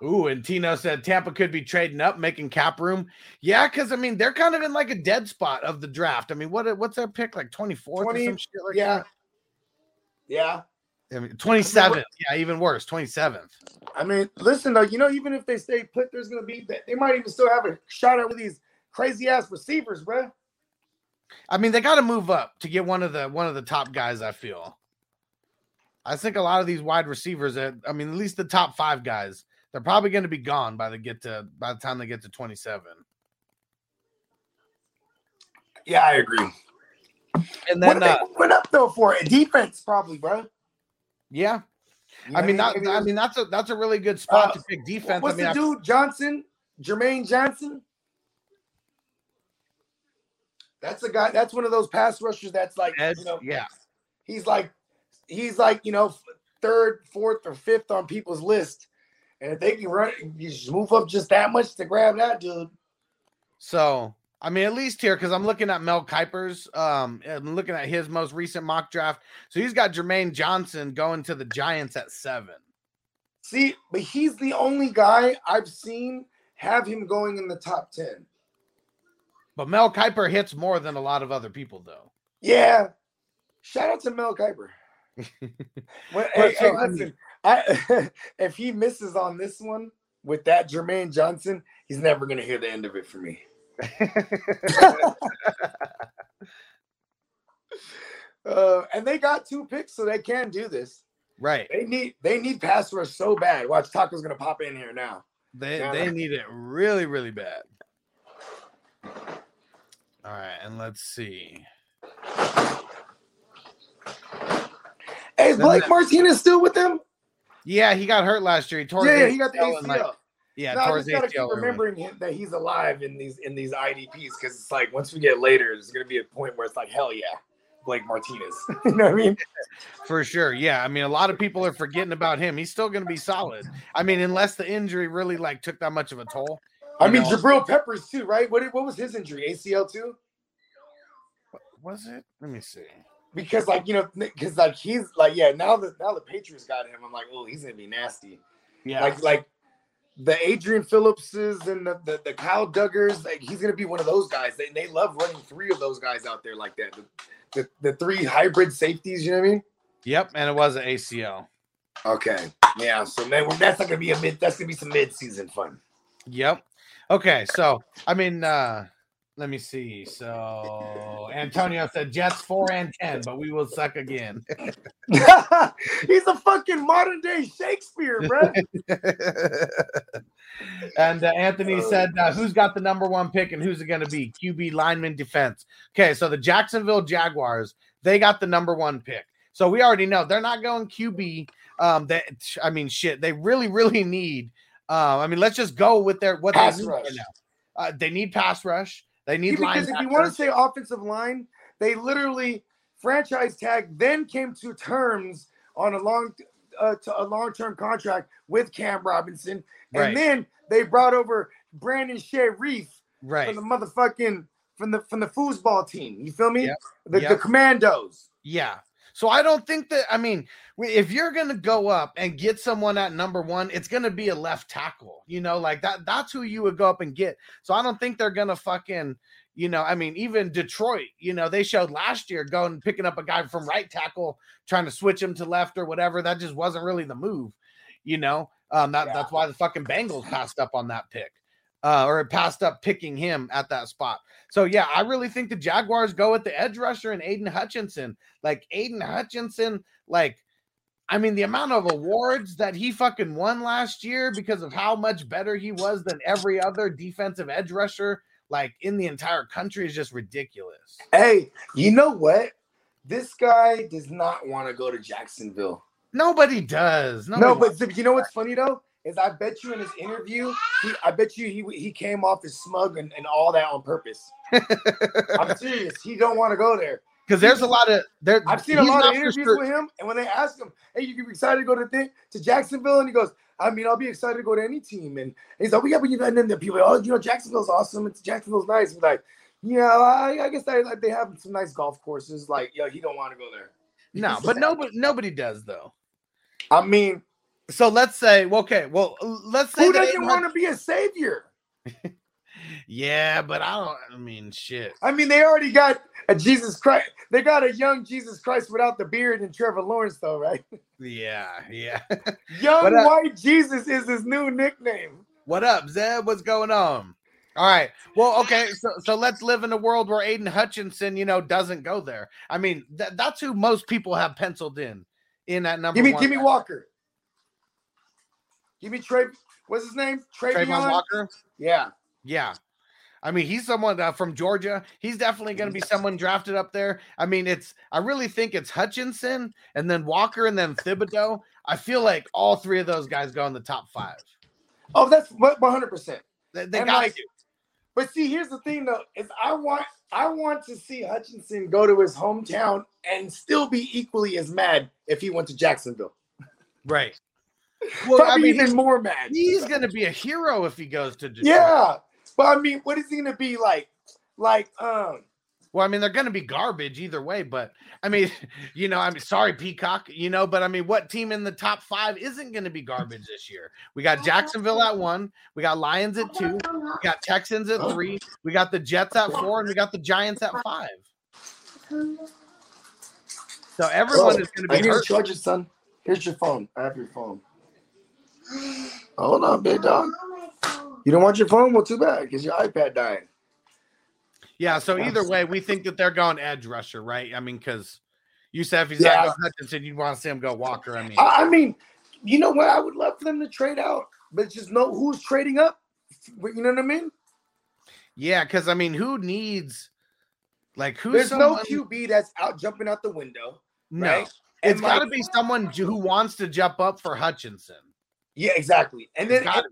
Ooh, and Tino said Tampa could be trading up, making cap room. Yeah, because I mean they're kind of in like a dead spot of the draft. I mean, what what's their pick like 24th or 20 some shit like yeah, that? yeah. I mean, 27th. Yeah, even worse, 27th. I mean, listen though, you know, even if they stay put, there's gonna be that they might even still have a shot at with these crazy ass receivers, bro. I mean, they got to move up to get one of the one of the top guys. I feel. I think a lot of these wide receivers, I mean, at least the top five guys, they're probably going to be gone by the get to by the time they get to twenty seven. Yeah, I agree. And then, are uh, they moving up though for? Defense, probably, bro. yeah, You I mean, what that, I mean, that's a that's a really good spot Uh, to pick defense. What's I mean, the I- dude? Johnson, Jermaine Johnson. That's a guy. That's one of those pass rushers. That's like, Ed, you know, yeah, he's like, he's like, you know, third, fourth, or fifth on people's list. And if they can run, you just move up just that much to grab that dude. So I mean, at least here because I'm looking at Mel Kiper's. Um, I'm looking at his most recent mock draft. So he's got Jermaine Johnson going to the Giants at seven. See, but he's the only guy I've seen have him going in the top ten. But Mel Kiper hits more than a lot of other people, though. Yeah. Shout out to Mel Kiper. Well, hey, so, hey, listen, I, if he misses on this one with that Jermaine Johnson, he's never gonna hear the end of it for me. uh, and they got two picks, so they can do this. Right. They need they need pass rush so bad. Watch Taco's gonna pop in here now. They they need it really, really bad. All right, and let's see. Hey, is Blake Martinez still with them? Yeah, he got hurt last year. He tore. Yeah, he got the ACL like- yeah, no, I just gotta keep remembering him, that he's alive in these in these IDPs because it's like once we get later, there's gonna be a point where it's like hell yeah, Blake Martinez. you know what I mean? For sure. Yeah. I mean, a lot of people are forgetting about him. He's still going to be solid. I mean, unless the injury really like took that much of a toll. I mean know. Jabril Peppers too, right? What what was his injury? ACL too? Was it? Let me see. Because like you know, because like he's like yeah. Now that now the Patriots got him, I'm like, oh, he's gonna be nasty. Yeah. Like like the Adrian Phillipses and the, the the Kyle Duggers, like he's gonna be one of those guys. They they love running three of those guys out there like that. The, the, the three hybrid safeties, you know what I mean? yep. And it was an ACL. Okay. Yeah. So man, that's not gonna be a mid. That's gonna be some mid-season fun. Yep. Okay. So, I mean, uh, Let me see. So Antonio said Jets four and ten, but we will suck again. He's a fucking modern day Shakespeare, bro. and uh, Anthony said, uh, "Who's got the number one pick and who's it going to be? QB, lineman, defense." Okay, so the Jacksonville Jaguars they got the number one pick. So we already know they're not going QB. Um, that I mean, shit, they really, really need. Uh, I mean, let's just go with their what Pass they need rush. right now. Uh, they need pass rush. They need because if you want to say offensive line, they literally franchise tag, then came to terms on a long, uh, to a long term contract with Cam Robinson, and Right. then they brought over Brandon Scherff right. from the motherfucking from the from the foosball team. You feel me? Yep. The, the Commandos. Yeah. So I don't think that I mean if you're going to go up and get someone at number 1 it's going to be a left tackle. You know like that that's who you would go up and get. So I don't think they're going to fucking you know I mean even Detroit, you know, they showed last year going picking up a guy from right tackle trying to switch him to left or whatever that just wasn't really the move, you know. Um that, that's why the fucking Bengals passed up on that pick. Uh, or it passed up picking him at that spot. So yeah, I really think the Jaguars go with the edge rusher and Aidan Hutchinson. Like Aidan Hutchinson, like I mean, the amount of awards that he fucking won last year because of how much better he was than every other defensive edge rusher, like in the entire country, is just ridiculous. Hey, you know what? This guy does not want to go to Jacksonville. Nobody does. No, Nobody but you know what's funny though is I bet you in his interview, he, I bet you he he came off as smug and, and all that on purpose. I'm serious. He don't want to go there. because there's a lot of there. I've seen a lot of interviews sure- with him, and when they ask him, "Hey, you excited to go to thing to Jacksonville?" and he goes, "I mean, I'll be excited to go to any team." And he's like, "We got you know," and then the people, "Oh, you know, Jacksonville's awesome. It's Jacksonville's nice." Like, "Yeah, I, I guess they like they have some nice golf courses. Like, yo, he don't want to go there." No, but nobody nobody does though. I mean, So let's say, okay, well, let's say who doesn't want to be a savior? Yeah, but I don't. I mean, shit. I mean, they already got a Jesus Christ. They got a young Jesus Christ without the beard and Trevor Lawrence, though, right? Yeah, yeah. Young What up? white Jesus is his new nickname. what up, Zeb? What's going on? All right. Well, okay. So, so let's live in a world where Aidan Hutchinson, you know, doesn't go there. I mean, th- that's who most people have penciled in in that number. Give me, me. Walker. Give me Trey. What's his name? Trayvon Trayvon Walker. Yeah. Yeah. I mean, he's someone uh, from Georgia. He's definitely going to be someone drafted up there. I mean, it's, I really think it's Hutchinson and then Walker and then Thibodeaux. I feel like all three of those guys go in the top five. Oh, that's one hundred percent. They, they got like- to. But see, here's the thing though: is I want I want to see Hutchinson go to his hometown and still be equally as mad if he went to Jacksonville. Right. Well, I mean, even more mad. he's going to be a hero if he goes to Detroit. Yeah, but I mean, what is he gonna be like? Like, um, Well, I mean, they're going to be garbage either way, but I mean, you know, I'm sorry, Peacock, you know, but I mean, what team in the top five isn't going to be garbage this year? We got Jacksonville at one, we got Lions at two, we got Texans at three, we got the Jets at four, and we got the Giants at five. So everyone is going to be to charge it, son. Here's your phone. I have your phone. Hold on, big dog. You don't want your phone? Well, too bad, because your iPad died. Yeah. So either way, we think that they're going edge rusher, right? I mean, because you said if he's Yeah. not Hutchinson, you'd want to see him go Walker. I mean, I, mean, you know what? I would love for them to trade out, but just know who's trading up. You know what I mean? yeah, because I mean, who needs like who's There's no QB that's out jumping out the window. No, right? it's got to like- be someone who wants to jump up for Hutchinson. Yeah, exactly. And then got.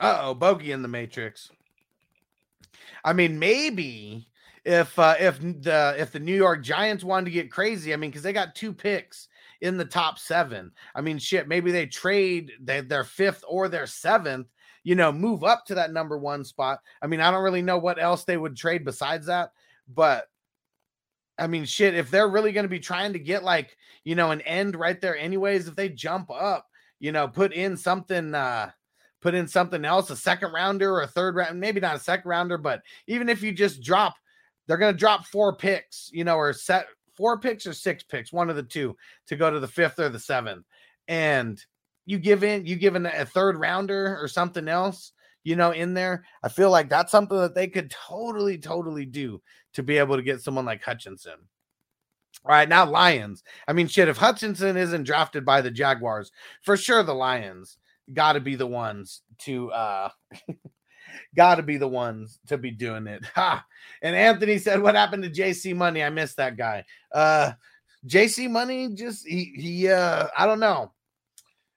Uh oh, bogey in the matrix. I mean, maybe if uh, if the if the New York Giants wanted to get crazy, I mean, because they got two picks in the top seven. I mean, shit, maybe they trade they, their fifth or their seventh. You know, move up to that number one spot. I mean, I don't really know what else they would trade besides that, but I mean, shit, if they're really going to be trying to get like, you know, an end right there, anyways, if they jump up, you know, put in something, uh, put in something else, a second rounder or a third round, maybe not a second rounder, but even if you just drop, they're going to drop four picks, you know, or set four picks or six picks, one of the two to go to the fifth or the seventh. And you give in, you give in a third rounder or something else, you know, in there. I feel like that's something that they could totally, totally do to be able to get someone like Hutchinson. All right, now Lions. I mean, shit, if Hutchinson isn't drafted by the Jaguars, for sure the Lions got to be the ones to uh got to be the ones to be doing it. Ha. And Anthony said, "What happened to JC Money? I missed that guy." Uh JC Money just he he uh I don't know.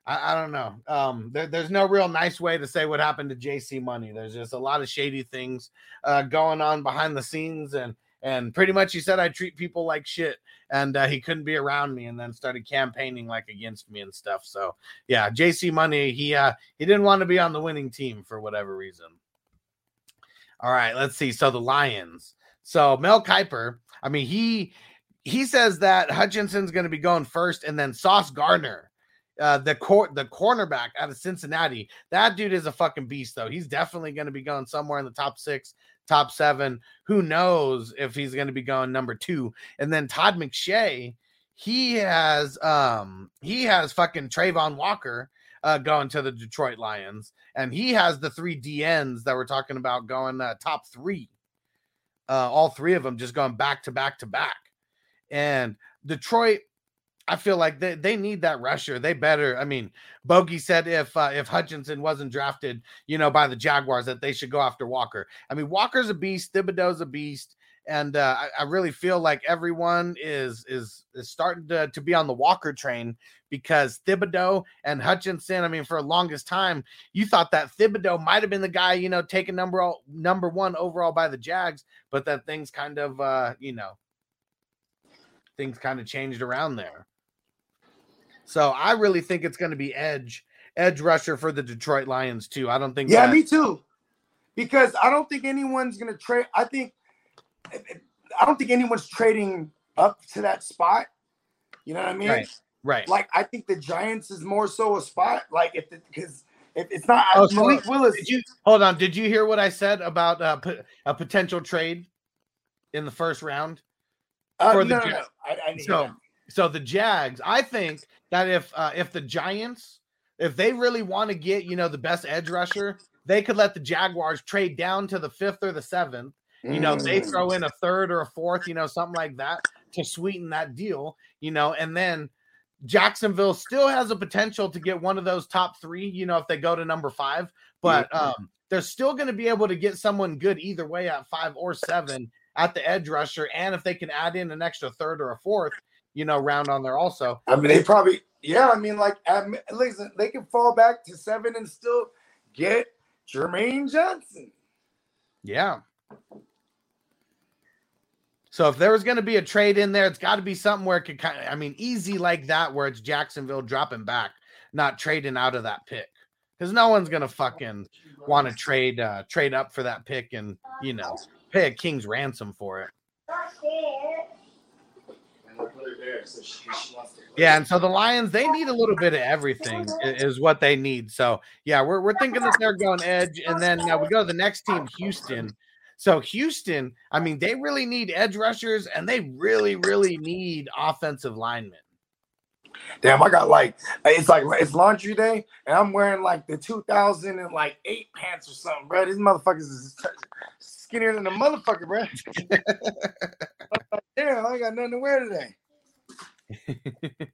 I, I don't know. Um, there, there's no real nice way to say what happened to JC Money. There's just a lot of shady things uh, going on behind the scenes, and and pretty much he said I treat people like shit, and uh, he couldn't be around me, and then started campaigning like against me and stuff. So yeah, JC Money he uh he didn't want to be on the winning team for whatever reason. All right, let's see. So the Lions. So Mel Kiper. I mean he he says that Hutchinson's going to be going first, and then Sauce Gardner uh, the court the cornerback out of Cincinnati. That dude is a fucking beast, though. He's definitely going to be going somewhere in the top six, top seven. Who knows if he's going to be going number two? And then Todd McShay, he has um he has fucking Travon Walker uh going to the Detroit Lions, and he has the three DNs that we're talking about going uh, top three. Uh, all three of them just going back to back to back. And Detroit I feel like they, they need that rusher. They better. I mean, Bogey said if uh, if Hutchinson wasn't drafted, you know, by the Jaguars, that they should go after Walker. I mean, Walker's a beast. Thibodeaux's a beast, and uh, I, I really feel like everyone is is is starting to to be on the Walker train because Thibodeaux and Hutchinson. I mean, for the longest time, you thought that Thibodeaux might have been the guy, you know, taken number all number one overall by the Jags, but that things kind of, uh, you know, things kind of changed around there. So I really think it's going to be edge edge rusher for the Detroit Lions too. I don't think. Yeah, that- me too. Because I don't think anyone's gonna trade. I think I don't think anyone's trading up to that spot. You know what I mean? Right. Right. Like I think the Giants is more so a spot. Like if because if it's not Oh, Malik Willis. Did you hold on? Did you hear what I said about uh, p- a potential trade in the first round? uh, no, the no, no. I, I didn't So. So the Jags, I think that if uh, if the Giants, if they really want to get you know the best edge rusher, they could let the Jaguars trade down to the fifth or the seventh. You know, they Mm. throw in a third or a fourth, you know, something like that to sweeten that deal. You know, and then Jacksonville still has a potential to get one of those top three. You know, if they go to number five, but um, they're still going to be able to get someone good either way at five or seven at the edge rusher. And if they can add in an extra third or a fourth, you know, round on there also. I mean, they probably yeah. I mean, like at, listen, they can fall back to seven and still get Jermaine Johnson. Yeah. So if there was going to be a trade in there, it's got to be something where it could kind of, I mean, easy like that, where it's Jacksonville dropping back, not trading out of that pick, because no one's going to fucking want to trade uh trade up for that pick and you know pay a king's ransom for it. Yeah, and so the Lions they need a little bit of everything is what they need. So yeah, we're we're thinking that they're going edge, and then uh, we go to the next team, Houston. So Houston, I mean, they really need edge rushers, and they really really need offensive linemen. Damn, I got like it's like it's laundry day, and I'm wearing like the 2000 and like eight pants or something, bro. These motherfuckers is skinnier than a motherfucker, bro. Damn, I ain't got nothing to wear today.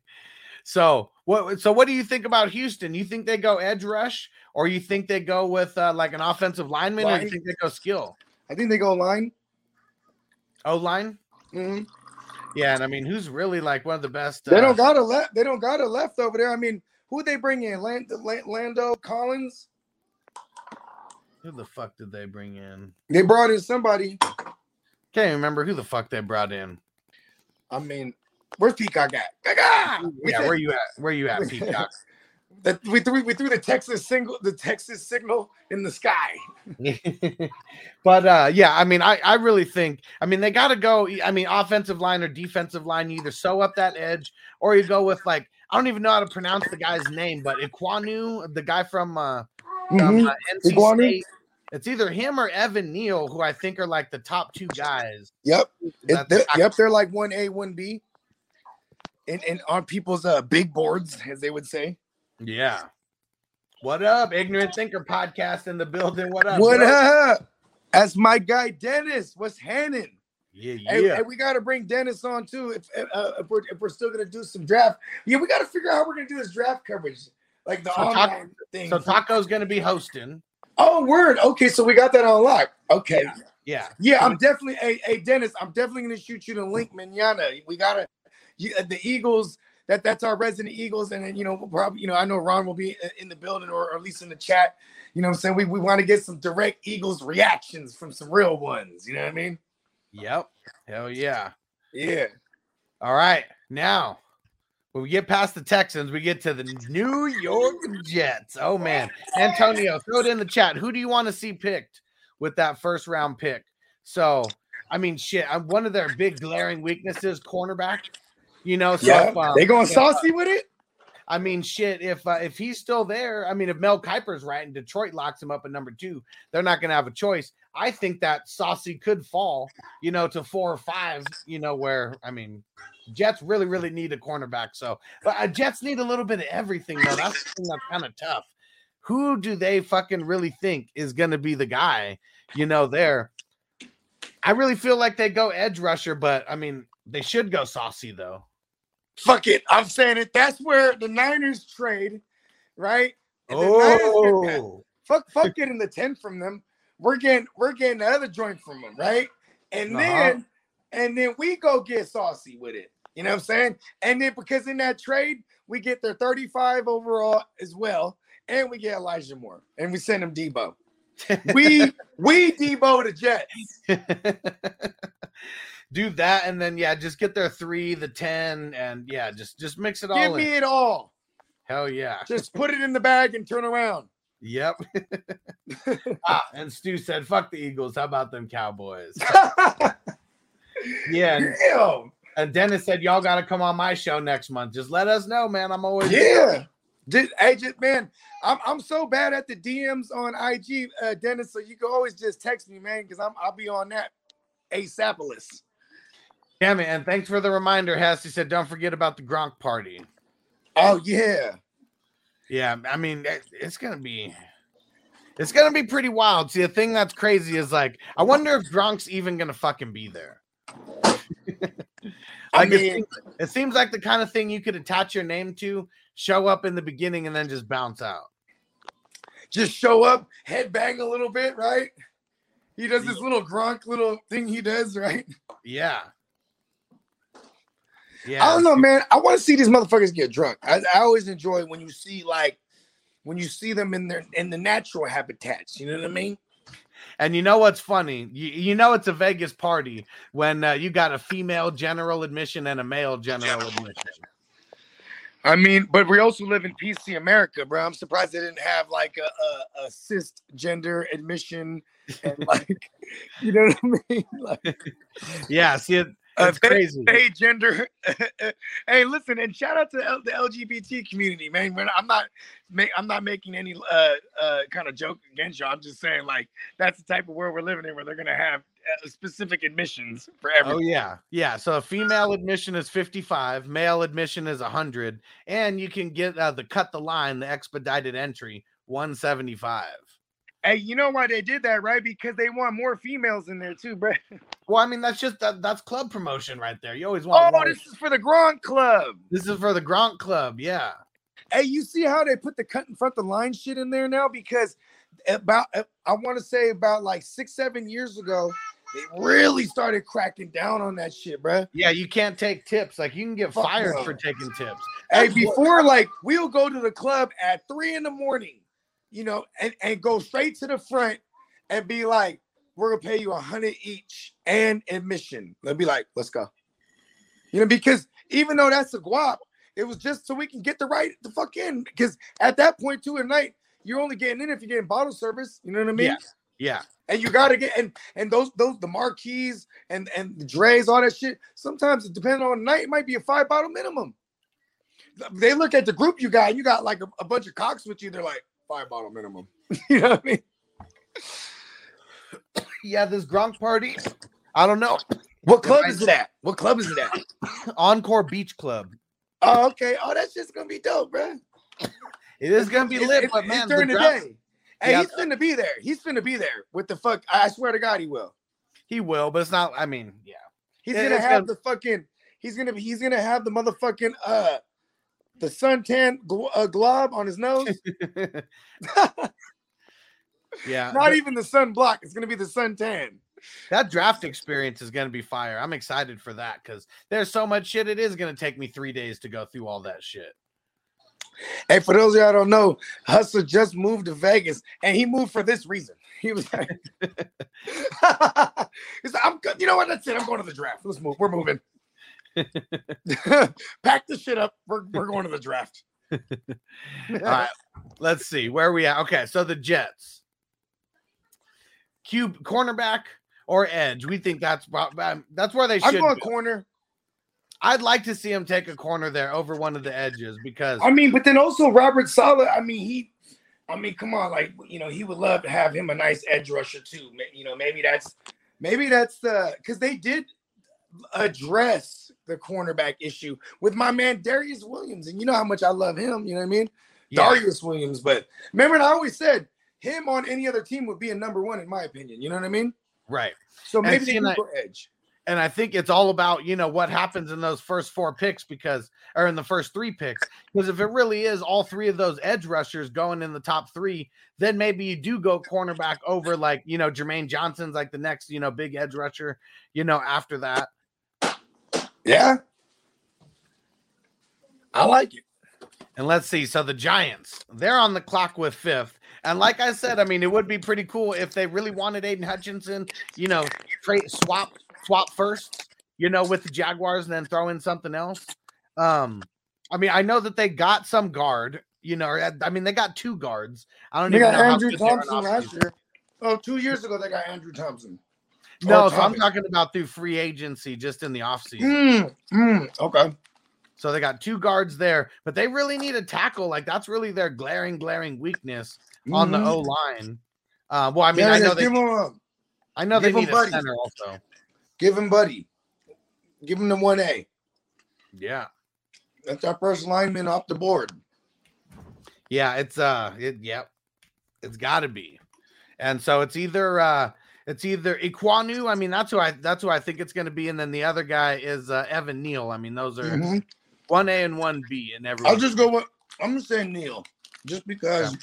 So what? So what do you think about Houston? You think they go edge rush, or you think they go with uh, like an offensive lineman, or you think they go skill? I think they go line. O line. hmm Yeah, and I mean, who's really like one of the best? They uh, don't got a left. They don't got a left over there. I mean, who they bring in? Land, Land, Lando Collins. Who the fuck did they bring in? They brought in somebody. Can't even remember who the fuck they brought in. I mean, where's Peacock at? Peacock! Yeah, where you at? Where you at, Peacock? that we threw we threw the Texas single the Texas signal in the sky. but uh yeah, I mean, I I really think I mean they got to go. I mean, offensive line or defensive line, you either sew up that edge or you go with like I don't even know how to pronounce the guy's name, but Ekwonu, the guy from uh, from, Mhm. uh NC Iguanu? State. It's either him or Evan Neal, who I think are like the top two guys. Yep. It, they're, yep, they're like one A, one B. And, and on people's uh, big boards, as they would say. Yeah. What up, Ignorant Thinker podcast in the building? What up? What bro? up? That's my guy Dennis. What's happening? Yeah, yeah. hey, we got to bring Dennis on too. If if, uh, if, we're, if we're still gonna do some draft, yeah, we got to figure out how we're gonna do this draft coverage, like the So online thing. So Taco's gonna be hosting. oh, word. Okay, so we got that on lock. Okay, Yeah. yeah, I'm definitely. Hey, hey, Dennis, I'm definitely gonna shoot you the link, manana. We gotta. You, uh, the Eagles. That that's our resident Eagles, and then you know we'll probably you know I know Ron will be in the building or, or at least in the chat. You know what I'm saying? We we want to get some direct Eagles reactions from some real ones. You know what I mean? Yep. Hell yeah. Yeah. All right. Now, when we get past the Texans, we get to the New York Jets. Oh man. Antonio, throw it in the chat. Who do you want to see picked with that first round pick? So, I mean, shit. I'm one of their big glaring weaknesses, cornerback. You know, so Yeah, if, uh, they going if, saucy with it. I mean, shit. If uh, if he's still there, I mean, if Mel Kiper's right and Detroit locks him up at number two, they're not going to have a choice. I think that Saucy could fall, you know, to four or five. You know, where I mean, Jets really, really need a cornerback. So, but uh, Jets need a little bit of everything, though. That's that's kind of tough. Who do they fucking really think is going to be the guy? You know, there. I really feel like they go edge rusher, but I mean, they should go Saucy though. Fuck it. I'm saying it. That's where the Niners trade, right? And get. Oh, fuck, fuck getting the 10 from them. We're getting we're getting the other joint from them, right? And Uh-huh. then and then we go get saucy with it. You know what I'm saying? And then because in that trade, we get their 35 overall as well, and we get Elijah Moore, and we send him Deebo. We we Deebo the Jets. do that and then yeah just get their three the 10 and yeah just just mix it all Give in. me it all. hell yeah Just put it in the bag and turn around. yep ah, and stu said fuck the eagles how about them cowboys yeah and, Damn. and dennis said y'all got to come on my show next month just let us know man i'm always Yeah. Just, hey, just man, I'm I'm so bad at the DMs on IG, uh, Dennis. So you can always just text me, man, because I'm I'll be on that ASAPolus. Damn it and thanks for the reminder hess he said don't forget about the gronk party Oh yeah. Yeah, I mean, it's gonna be, it's gonna be pretty wild. See, the thing that's crazy is like, I wonder if Gronk's even gonna fucking be there. I Like, it, mean, seems, it seems like the kind of thing you could attach your name to, show up in the beginning, and then just bounce out. just show up, head bang a little bit, right? He does this little Gronk little thing he does, right? Yeah, yeah. I don't know, man. I want to see these motherfuckers get drunk. I, I always enjoy when you see like when you see them in their in the natural habitats. You know what I mean? And you know what's funny? You, you know it's a Vegas party when uh, you got a female general admission and a male general admission. I mean, but we also live in PC America, bro. I'm surprised they didn't have like a, a, a cisgender admission and like, you know what I mean? Like Yeah, see, it's crazy. Hey, gender. hey, listen, and shout out to L- the LGBT community, man. I'm not, I'm not making any uh, uh, kind of joke against y'all. I'm just saying, like, that's the type of world we're living in, where they're gonna have uh, specific admissions for everyone. Oh yeah, yeah. So a female admission is fifty-five, male admission is hundred, and you can get uh, the cut the line, the expedited entry, one seventy-five. Hey, you know why they did that, right? Because they want more females in there too, bro. Well, I mean that's just that, that's club promotion right there. You always want. Oh, more. this is for the Gronk Club. this is for the Gronk Club. Yeah. Hey, you see how they put the cut in front of the line shit in there now? Because about uh, I want to say about like six, seven years ago, they really started cracking down on that shit, bro. Yeah, you can't take tips. Like you can get Fuck fired no. for taking tips. Hey, That's what- before like we'll go to the club at three in the morning, you know, and, and go straight to the front and be like, we're gonna pay you a hundred each and admission. They'll be like, let's go. You know, because even though that's a guap, it was just so we can get the right the fuck in. Because at that point, too, at night, you're only getting in if you're getting bottle service. You know what I mean? Yeah. Yeah. And you gotta get and and those those the marquees and and the Drai's, all that shit. Sometimes depending on the night, it might be a five bottle minimum. They look at the group you got, and you got like a, a bunch of cocks with you. They're like five bottle minimum. you know what I mean? Yeah, this Gronk party. I don't know. What club is it at? What club is it at? Encore Beach Club. Oh, okay. Oh, that's just gonna be dope, bro. It is gonna be It's- lit, it's- but man, during the the, day. Hey, Yeah. he's finna be there. He's finna be there with the fuck. I swear to God, he will. he will, but it's not. I mean, yeah. He's It- gonna have gonna- the fucking. He's gonna. He's gonna have the motherfucking uh, the suntan gl- uh, glob on his nose. yeah, Not even the sun block. It's gonna be the suntan. that draft experience is gonna be fire. I'm excited for that because there's so much shit. It is gonna take me three days to go through all that shit. Hey, for those of y'all don't know, Hustler just moved to Vegas, and he moved for this reason. He was like, he's like, I'm good. You know what? That's it. I'm going to the draft. Let's move. We're moving. Pack the shit up. We're, we're going to the draft. All right, let's see where we at. Okay, so the Jets, cube cornerback or edge. We think that's that's where they I'm should. going go. corner. I'd like to see him take a corner there over one of the edges because I mean, but then also Robert Saleh. I mean, he. I mean, come on, like you know, he would love to have him a nice edge rusher too. You know, maybe that's maybe that's the because they did address the cornerback issue with my man Darius Williams, and you know how much I love him. You know what I mean? Yeah. Darius Williams. But remember, I always said him on any other team would be a number one in my opinion. You know what I mean? right. So maybe they and do I- go edge. and I think it's all about you know what happens in those first four picks because or in the first three picks because if it really is all three of those edge rushers going in the top three, then maybe you do go cornerback over like you know Jermaine Johnson's like the next you know big edge rusher you know after that. Yeah, I like it. And let's see. So the Giants, they're on the clock with fifth. And like I said, I mean, it would be pretty cool if they really wanted Aidan Hutchinson, you know, trade swap swap first, you know, with the Jaguars and then throw in something else. Um, I mean, I know that they got some guard, you know, I mean, they got two guards. I don't They even got know Andrew good they are in Thompson last year. Oh, two years ago they got Andrew Thompson. No, so I'm talking about through free agency, just in the offseason. Mm, mm, okay. So they got two guards there, but they really need a tackle. Like that's really their glaring, glaring weakness on the Mhm. O line. Uh, well, I mean, Yeah, I know they, a, I know they need a buddy. center also. give him Buddy. Give him the one A. Yeah, That's our first lineman off the board. yeah, it's uh, it, yep, it's got to be, and so it's either uh, it's either Ekwonu. I mean, that's who I that's who I think it's going to be, and then the other guy is uh, Evan Neal. I mean, those are Mhm. one A and one B, and every. I'll just go with. I'm gonna say Neal, just because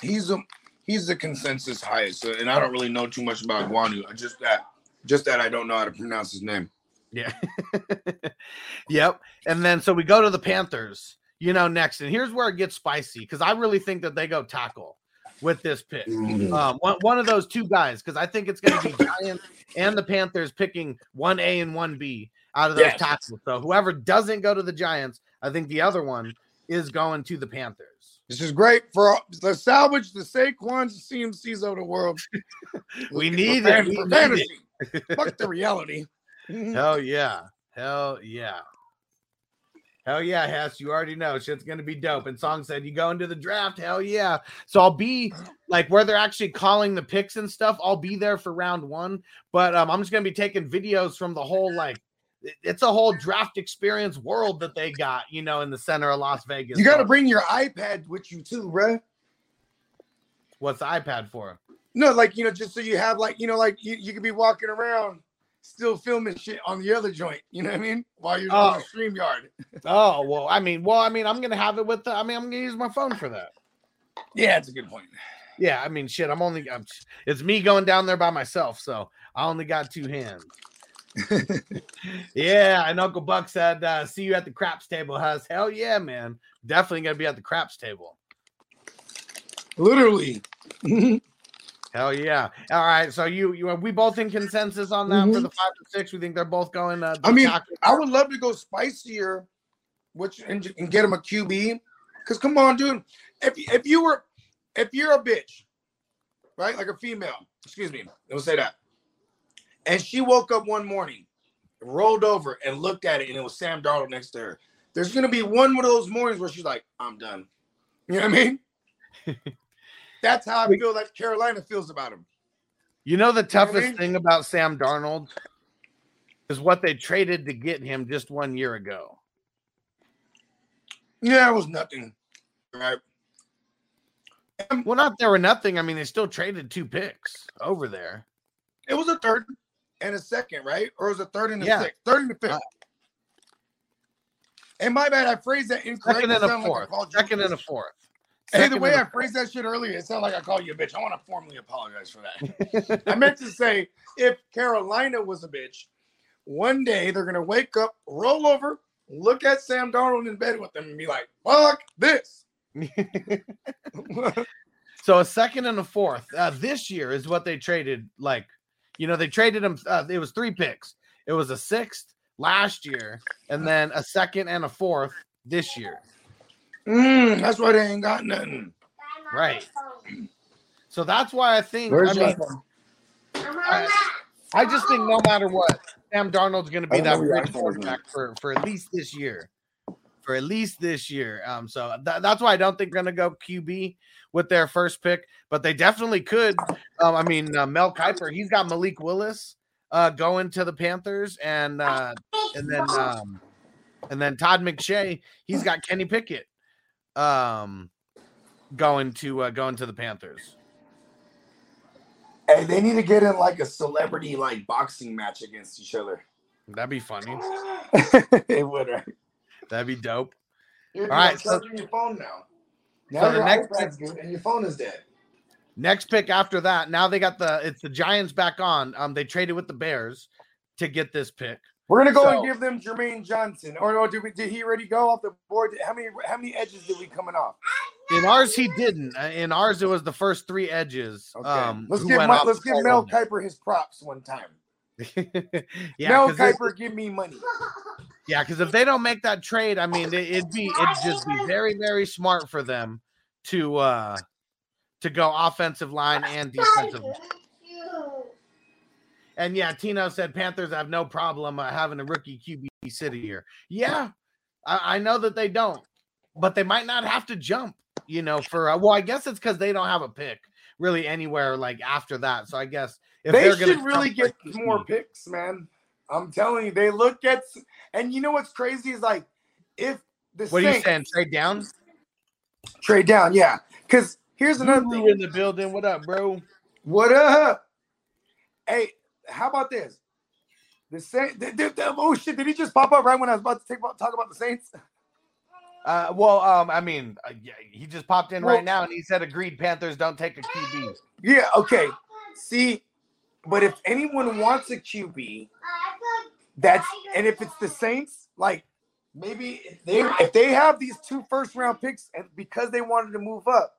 he's a he's the consensus highest, so- and I don't really know too much about Guanu. Just that, just that I don't know how to pronounce his name. Yeah. yep. And then so we go to the Panthers, you know, next. And here's where it gets spicy because I really think that they go tackle with this pick. Um, one, one of those two guys, because I think it's going to be Giants and the Panthers picking one A and one B out of those Yes. tackles. So whoever doesn't go to the Giants, I think the other one is going to the Panthers. This is great for the salvage the Saquons, CMCs of the world. We need fan- it. For need fantasy. Fuck the reality. Hell yeah. Hell yeah. Hell yeah, Hess. You already know shit's gonna be dope. And Song said you go into the draft. Hell yeah. So I'll be like where they're actually calling the picks and stuff. I'll be there for round one. But um, I'm just gonna be taking videos from the whole like it's a whole draft experience world that they got, you know, in the center of Las Vegas. You got to bring your iPad with you too, bruh. what's the iPad for? No, like you know, just so you have like you know, like you, you could be walking around still filming shit on the other joint. You know what I mean? While you're on Oh. the stream yard. Oh well, I mean, well, I mean, I'm gonna have it with the I mean, I'm gonna use my phone for that. Yeah, it's a good point. Yeah, I mean, shit. I'm only. I'm, it's me going down there by myself, so I only got two hands. yeah, and Uncle Buck said, uh, "See you at the craps table." Has hell yeah, man. Definitely gonna be at the craps table. Literally. Hell yeah! All right, so you, you, we both in consensus on that for Mhm. the five and six. We think they're both going. Uh, I mean. I would love to go spicier, which and, and get him a QB. Cause come on, dude. If if you were if you're a bitch, right, like a female, excuse me, don't say that, and she woke up one morning, rolled over and looked at it, and it was Sam Darnold next to her. There's gonna be one of those mornings where she's like, "I'm done." You know what I mean? That's how I feel like Carolina feels about him. you know the know I toughest mean? thing about Sam Darnold is what they traded to get him just one year ago. Yeah, it was nothing. Right. Well, not there or nothing. I mean, they still traded two picks over there. It was a third and a second, right? Or it was a third and a Yeah. sixth? Third and a fifth. Uh, and my bad, I phrased that incorrectly. Second and a sounded like fourth. Second and a fourth. Hey, the way I phrased that shit earlier, it sounded like I called you a bitch. I want to formally apologize for that. I meant to say if Carolina was a bitch, one day they're gonna wake up, roll over, look at Sam Darnold in bed with them, and be like, "Fuck this." So a second and a fourth uh, this year is what they traded. Like, you know, they traded them. Uh, it was three picks. It was a sixth last year, and then a second and a fourth this year. Mm, that's why they ain't got nothing. Right. So that's why I think. Where's I your mean, phone? I, I just think no matter what, Sam Darnold's going to be that don't know where your great quarterback for for at least this year. For at least this year. Um, so tha- that's why I don't think they're going to go QB with their first pick, but they definitely could. Um, I mean, uh, Mel Kiper, he's got Malik Willis uh, going to the Panthers, and uh, and then um, and then Todd McShay, he's got Kenny Pickett um, going to uh, going to the Panthers. Hey, they need to get in like a celebrity like boxing match against each other. That'd be funny. it would, right? That'd be dope. You're All right, so- your phone now. So Now the your next- iPad's good and your phone is dead. Next pick after that, now they got the it's the Giants back on. Um, they traded with the Bears to get this pick. We're gonna go So- and give them Jermaine Johnson. Or no, did, we, did he already go off the board? How many how many edges did we coming off? In ours, he didn't. Uh, In ours, it was the first three edges. Okay. Um, let's give my, let's give Mel. Kiper his props one time. yeah, Mel this- Kiper, give me money. yeah, because if they don't make that trade, I mean, it, it'd be it'd just be very very smart for them to uh to go offensive line and defensive. line. And yeah, Tino said Panthers have no problem uh, having a rookie QB sit here. Yeah, I, I know that they don't, but they might not have to jump. You know, for uh, well, I guess it's because they don't have a pick really anywhere like after that. So I guess if they gonna should really get more QB. picks, man. I'm telling you, they look at and you know what's crazy is like if the What are you saying? Trade down? trade down, yeah. Because here's another thing. in the building. What up, bro? What up? Hey, how about this? The Saints. The, the- the- oh shit! Did he just pop up right when I was about to take, talk about the Saints? Uh, well, um, I mean, uh, yeah, he just popped in Well- right now and he said, "Agreed, Panthers don't take a QB." Yeah. Okay. See, but if anyone wants a QB, that's and if it's the Saints, like maybe if they if they have these two first round picks and because they wanted to move up,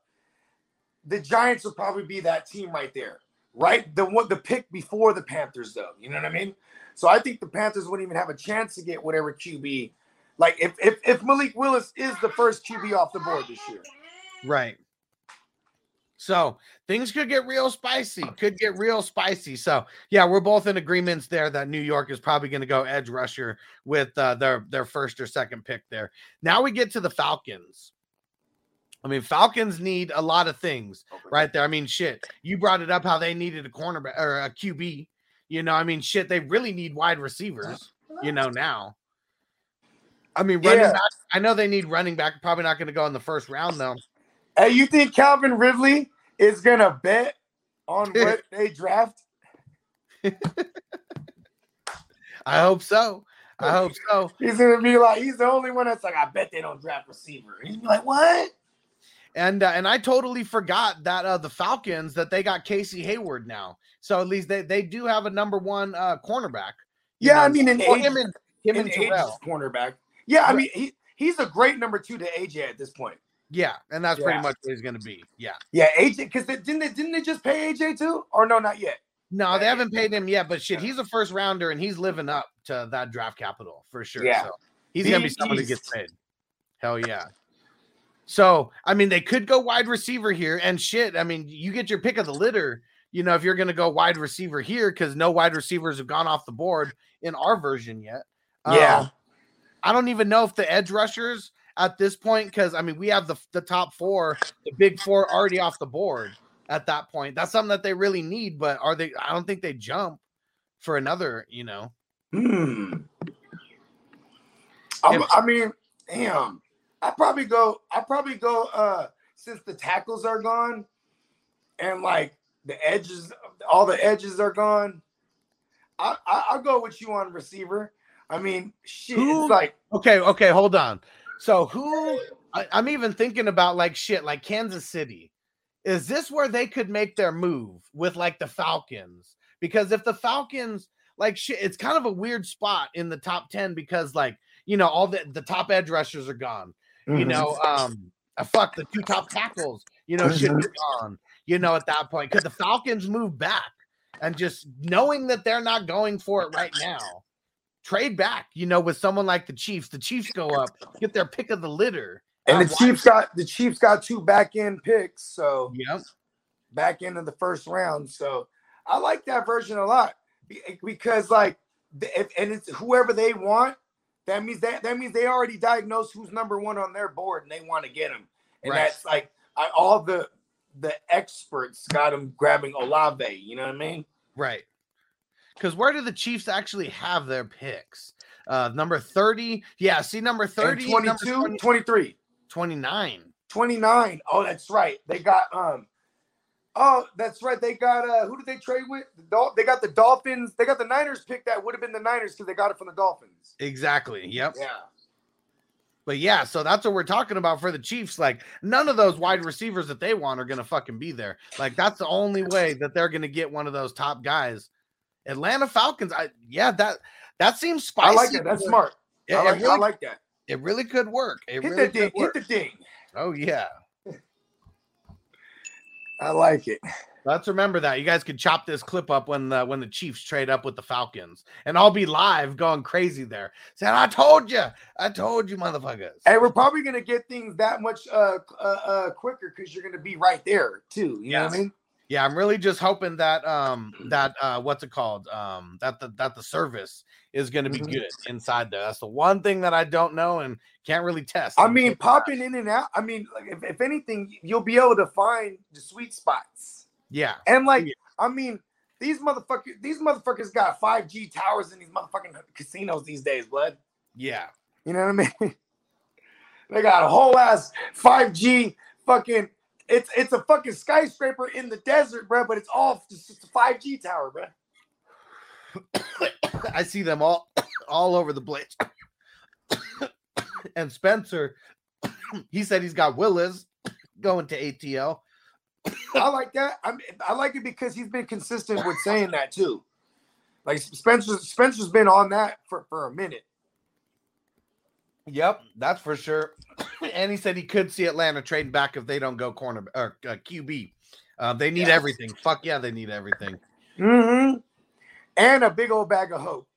the Giants will probably be that team right there, right? The one the pick before the Panthers, though. You know what I mean? So I think the Panthers wouldn't even have a chance to get whatever QB. Like if if if Malik Willis is the first QB off the board this year. Right. So things could get real spicy. Could get real spicy. So yeah, we're both in agreements there that New York is probably going to go edge rusher with uh, their their first or second pick there. Now we get to the Falcons. I mean, Falcons need a lot of things right there. I mean, shit, you brought it up how they needed a cornerback or a QB. You know, I mean, shit, they really need wide receivers. You know now. I mean, running Yeah. back. I know they need running back. Probably not going to go in the first round though. Hey, you think Calvin Ridley is gonna bet on what they draft? I hope so. I hope so. He's gonna be like, he's the only one that's like, I bet they don't draft receiver. He's gonna be like, what? And uh, and I totally forgot that uh, the Falcons that they got Casey Hayward now. So at least they, they do have a number one uh, cornerback. you Yeah, I mean, in Well, age, him and him in and Terrell. cornerback. Yeah, I mean, he he's a great number two to AJ at this point. Yeah, and that's pretty much what he's going to be. Yeah. Yeah, AJ, because they, didn't they didn't they just pay AJ too? Or no, not yet. No, they haven't paid him yet, but shit, he's a first rounder and he's living up to that draft capital for sure. Yeah. So he's gonna be someone that gets paid. Hell yeah. So I mean, they could go wide receiver here, and shit. I mean, you get your pick of the litter. You know, if you're gonna go wide receiver here, because no wide receivers have gone off the board in our version yet. Yeah. Um, I don't even know if the edge rushers at this point, because I mean, we have the the top four, the big four already off the board at that point. That's something that they really need, but are they? I don't think they jump for another. You know, Hmm. If- I mean, damn. I probably go. I probably go. Uh, since the tackles are gone, and like the edges, all the edges are gone. I, I I'll go with you on receiver. I mean, shit. Who- like Okay, okay, hold on. So who I, I'm even thinking about like shit, like Kansas City. Is this where they could make their move with like the Falcons? Because if the Falcons like shit, it's kind of a weird spot in the top 10 because like you know all the the top edge rushers are gone. You Mhm. know, um uh, fuck the two top tackles, you know, should be gone, you know, at that point. because the Falcons move back and just knowing that they're not going for it right now? Trade back, you know, with someone like the Chiefs. The Chiefs go up, get their pick of the litter. and Um, the Chiefs got the Chiefs got two back end picks, so Yep. back end of the first round. So I like that version a lot because like if, and it's whoever they want. That means that that means they already diagnosed who's number one on their board and they want to get him. And Right. that's like I, all the the experts got him grabbing Olave. You know what I mean? Right. Because where do the Chiefs actually have their picks? Uh number 30. Yeah, see number 30, And number 22, 20 23, 29. 29. Oh, that's right. They got um. Oh, that's right. They got uh. Who did they trade with? The Dol- they got the Dolphins. They got the Niners pick that would have been the Niners because they got it from the Dolphins. Exactly. Yep. Yeah. But yeah, so that's what we're talking about for the Chiefs. Like, none of those wide receivers that they want are going to fucking be there. Like, that's the only way that they're going to get one of those top guys. Atlanta Falcons, I yeah, that that seems spicy. I like that. That's smart. It, I it like, I really, like that. it really could work. It Hit really the ding. could work. Hit the ding. Oh yeah. I like it. Let's remember that. You guys could chop this clip up when the when the Chiefs trade up with the Falcons, and I'll be live going crazy there, saying, "I told you, I told you, motherfuckers." And we're probably gonna get things that much uh uh, uh quicker because you're gonna be right there too. You know what I mean? Yeah, I'm really just hoping that um that uh what's it called um that the that the service is going to be Mhm. good inside there. That's the one thing that I don't know and can't really test. I mean, popping in and out. I mean, like if, if anything, you'll be able to find the sweet spots. yeah, And like, I mean, these motherfuckers, these motherfuckers got 5G towers in these motherfucking casinos these days, blood. yeah, You know what I mean? they got a whole ass 5G fucking. It's it's a fucking skyscraper in the desert, bro. But it's all just, just a 5G tower, bro. I see them all all over the place. and Spencer, he said he's got Willis going to ATL. I like that. I I like it because he's been consistent with saying that too. Like Spencer, Spencer's been on that for, for a minute. Yep, that's for sure. And he said he could see Atlanta trading back if they don't go corner or uh, QB. Uh, they need Yes. everything. Fuck yeah, they need everything. Mm-hmm. And a big old bag of hope.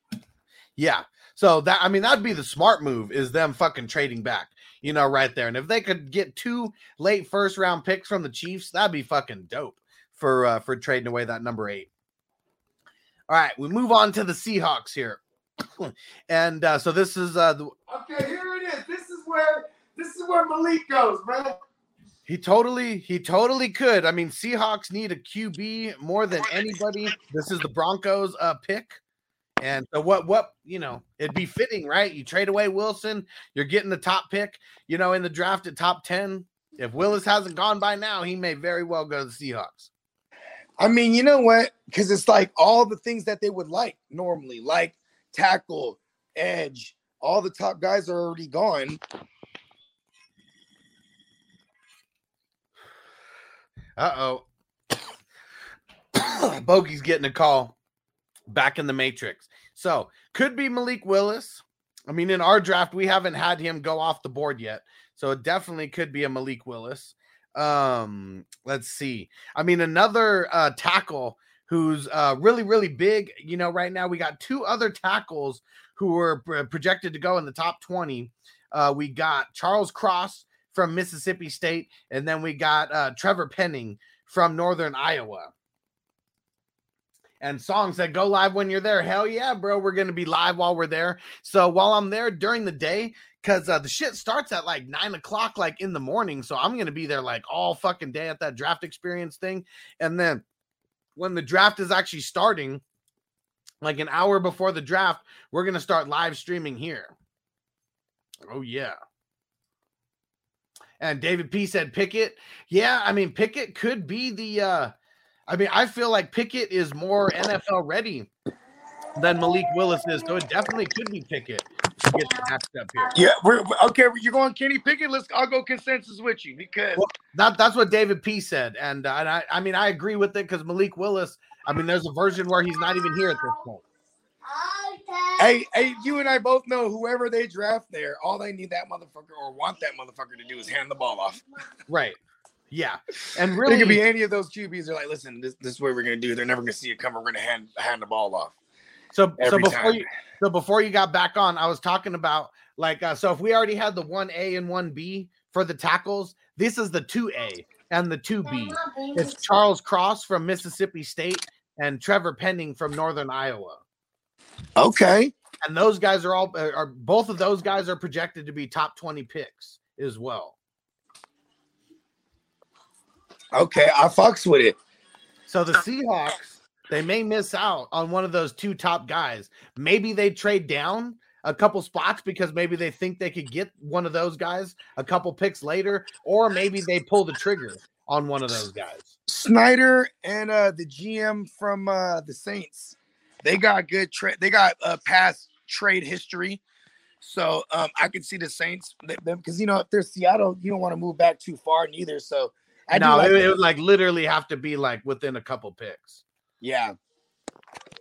Yeah. So that I mean that'd be the smart move is them fucking trading back, you know, right there. And if they could get two late first round picks from the Chiefs, that'd be fucking dope for uh for trading away that number eight. All right, we move on to the Seahawks here. and uh so this is uh the, Okay, here it is. This is where this is where Malik goes, bro. he totally he totally could. I mean, Seahawks need a QB more than anybody. This is the Broncos uh pick. And so what what you know, it'd be fitting, right? You trade away Wilson, you're getting the top pick, you know, in the draft at top 10. If Willis hasn't gone by now, he may very well go to the Seahawks. I mean, you know what? Because it's like all the things that they would like normally, like tackle, edge. All the top guys are already gone. Uh-oh. Bogey's getting a call back in the matrix. So could be Malik Willis. I mean, in our draft, we haven't had him go off the board yet. So it definitely could be a Malik Willis. Um, let's see. I mean, another uh tackle who's uh really, really big. You know, right now we got two other tackles who were pro- projected to go in the top 20. Uh, we got Charles Cross from Mississippi State, and then we got uh Trevor Penning from Northern Iowa. And songs that go live when you're there. Hell yeah, bro. We're going to be live while we're there. So while I'm there during the day, because uh, the shit starts at like nine o'clock, like in the morning. So I'm going to be there like all fucking day at that draft experience thing. And then when the draft is actually starting, like an hour before the draft, we're going to start live streaming here. Oh, yeah. And David P said Pickett. Yeah, I mean Pickett could be the uh I mean, I feel like Pickett is more NFL ready than Malik Willis is, so it definitely could be Pickett to get matched up here. Yeah, we're okay. You're going Kenny Pickett. Let's. I'll go consensus with you because Well, that, that's what David P said, and, uh, and I, I mean, I agree with it because Malik Willis. I mean, there's a version where he's not even here at this point. Hey, hey, you and I both know whoever they draft there, all they need that motherfucker or want that motherfucker to do is hand the ball off. Right? Yeah, and really, It could be any of those QBs. They're like, listen, this, this is what we're gonna do. They're never gonna see it come. We're gonna hand hand the ball off. so so before time. you so before you got back on, I was talking about like uh, so if we already had the one A and one B for the tackles, this is the two A and the two B. It's Charles Cross from Mississippi State and Trevor Penning from Northern Iowa. Okay. and those guys are all are both of those guys are projected to be top 20 picks as well. Okay, I fucks with it. So the Seahawks, they may miss out on one of those two top guys. Maybe they trade down a couple spots because maybe they think they could get one of those guys a couple picks later, or maybe they pull the trigger on one of those guys. Schneider and uh the GM from uh the Saints, they got good trade. They got uh past trade history. So um I could see the Saints them because you know if they're Seattle, you don't want to move back too far neither. So I do no, like it, it would like literally have to be like within a couple picks. Yeah.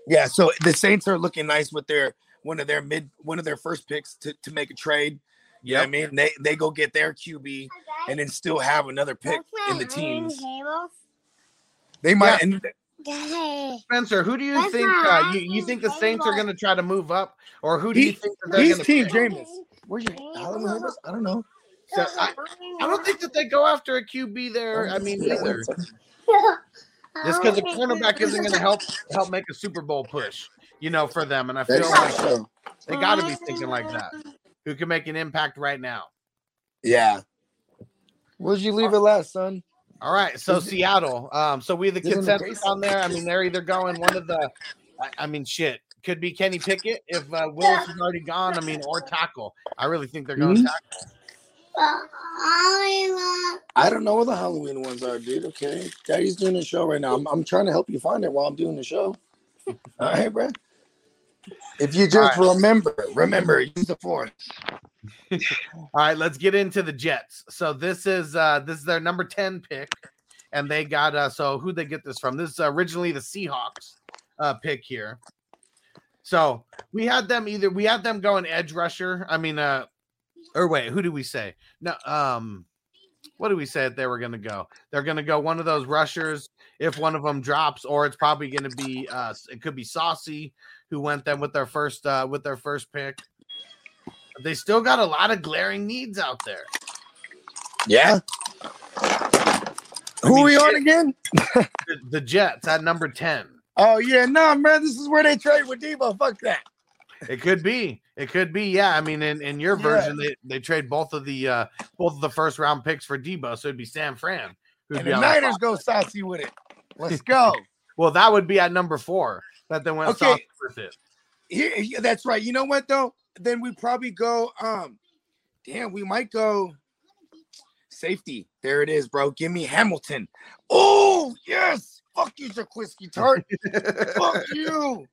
Yeah. So the Saints are looking nice with their one of their mid one of their first picks to, to make a trade. Yeah, I mean? They they go get their QB and then still have another pick in the teams. They might and Spencer, who do you That's think uh, you, you think the Saints are going to try to move up, or who do you think that they're he's going team to? Jameis. Where's your Halloween Hermes? I don't know. So I, I don't think that they go after a QB there. I mean, either just because a cornerback isn't going to help help make a Super Bowl push, you know, for them. And I feel like so. they got to be thinking like that. Who can make an impact right now? Yeah. Where'd you leave it last, son? All right, so Seattle. Um, so we the Isn't consensus on there. I mean, they're either going one of the. I, I mean, shit. Could be Kenny Pickett if uh, Willis is already gone. I mean, or tackle. I really think they're going Mhm. tackle. I don't know where the Halloween ones are, dude. Okay. Daddy's doing the show right now. I'm, I'm trying to help you find it while I'm doing the show. All right, bro. If you just remember, remember, use the force. All right, let's get into the Jets. So this is uh this is their number 10 pick, and they got uh so who they get this from? This is originally the Seahawks uh pick here. So we had them either we had them going edge rusher. I mean, uh or wait, who do we say? No, um what do we say they were gonna go? They're gonna go one of those rushers if one of them drops, or it's probably gonna be uh it could be Saucy who went them with their first uh with their first pick. They still got a lot of glaring needs out there. Yeah. Who mean, are we on shit. again? The, the Jets at number 10. Oh yeah, no, man. This is where they trade with Deebo. Fuck that. It could be. It could be. Yeah. I mean, in, in your Yeah. version, they, they trade both of the uh both of the first round picks for Deebo. So it'd be Sam Fran. who'd And be the on the Niners go saucy with it. Let's go. Well, that would be at number four that they went Okay. soft with it. Here, here- that's right. You know what though? Then we probably go. Um, damn, we might go safety. There it is, bro. Give me Hamilton. Oh yes. Fuck you, Jaquiski Tartt. Fuck you.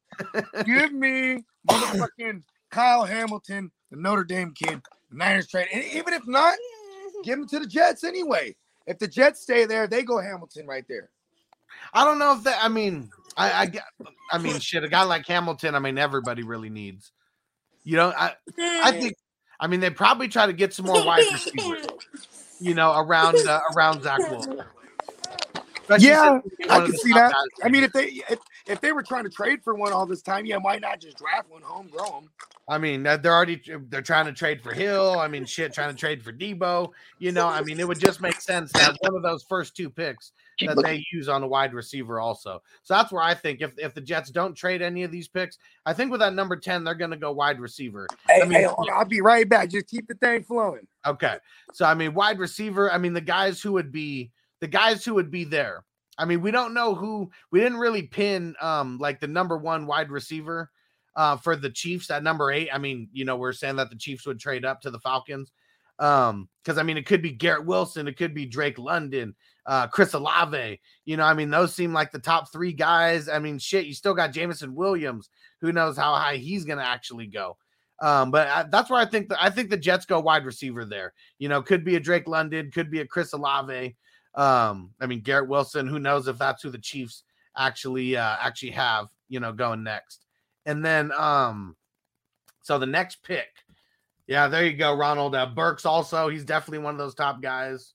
Give me motherfucking Kyle Hamilton, the Notre Dame kid, the Niners trade. And even if not, give him to the Jets anyway. If the Jets stay there, they go Hamilton right there. I don't know if that I mean I I I mean shit, a guy like Hamilton, I mean everybody really needs. You know, I I think I mean they probably try to get some more wide receivers, you know, around uh, around Zach Wilson. Especially Yeah, I can see that. I mean, if they if, if they were trying to trade for one all this time, yeah, why not just draft one, home grow them? I mean, they're already they're trying to trade for Hill. I mean, shit, trying to trade for Deebo. You know, I mean, it would just make sense that one of those first two picks that they use on a wide receiver also. So that's where I think if if the Jets don't trade any of these picks, I think with that number ten, they're going to go wide receiver. Hey, I mean, hey, I'll be right back. Just keep the thing flowing. Okay. So I mean, wide receiver. I mean, the guys who would be the guys who would be there. I mean, we don't know who. We didn't really pin um like the number one wide receiver uh for the Chiefs at number eight. I mean, you know, we're saying that the Chiefs would trade up to the Falcons. Um, because I mean, it could be Garrett Wilson, it could be Drake London, uh, Chris Olave. You know, I mean, those seem like the top three guys. I mean, shit, you still got Jameson Williams. Who knows how high he's going to actually go? Um, but I, that's where I think the, I think the Jets go wide receiver there. You know, could be a Drake London, could be a Chris Olave. Um, I mean, Garrett Wilson. Who knows if that's who the Chiefs actually uh, actually have? You know, going next, and then um, so the next pick. Yeah, there you go, Ronald. Uh, Burks also, he's definitely one of those top guys.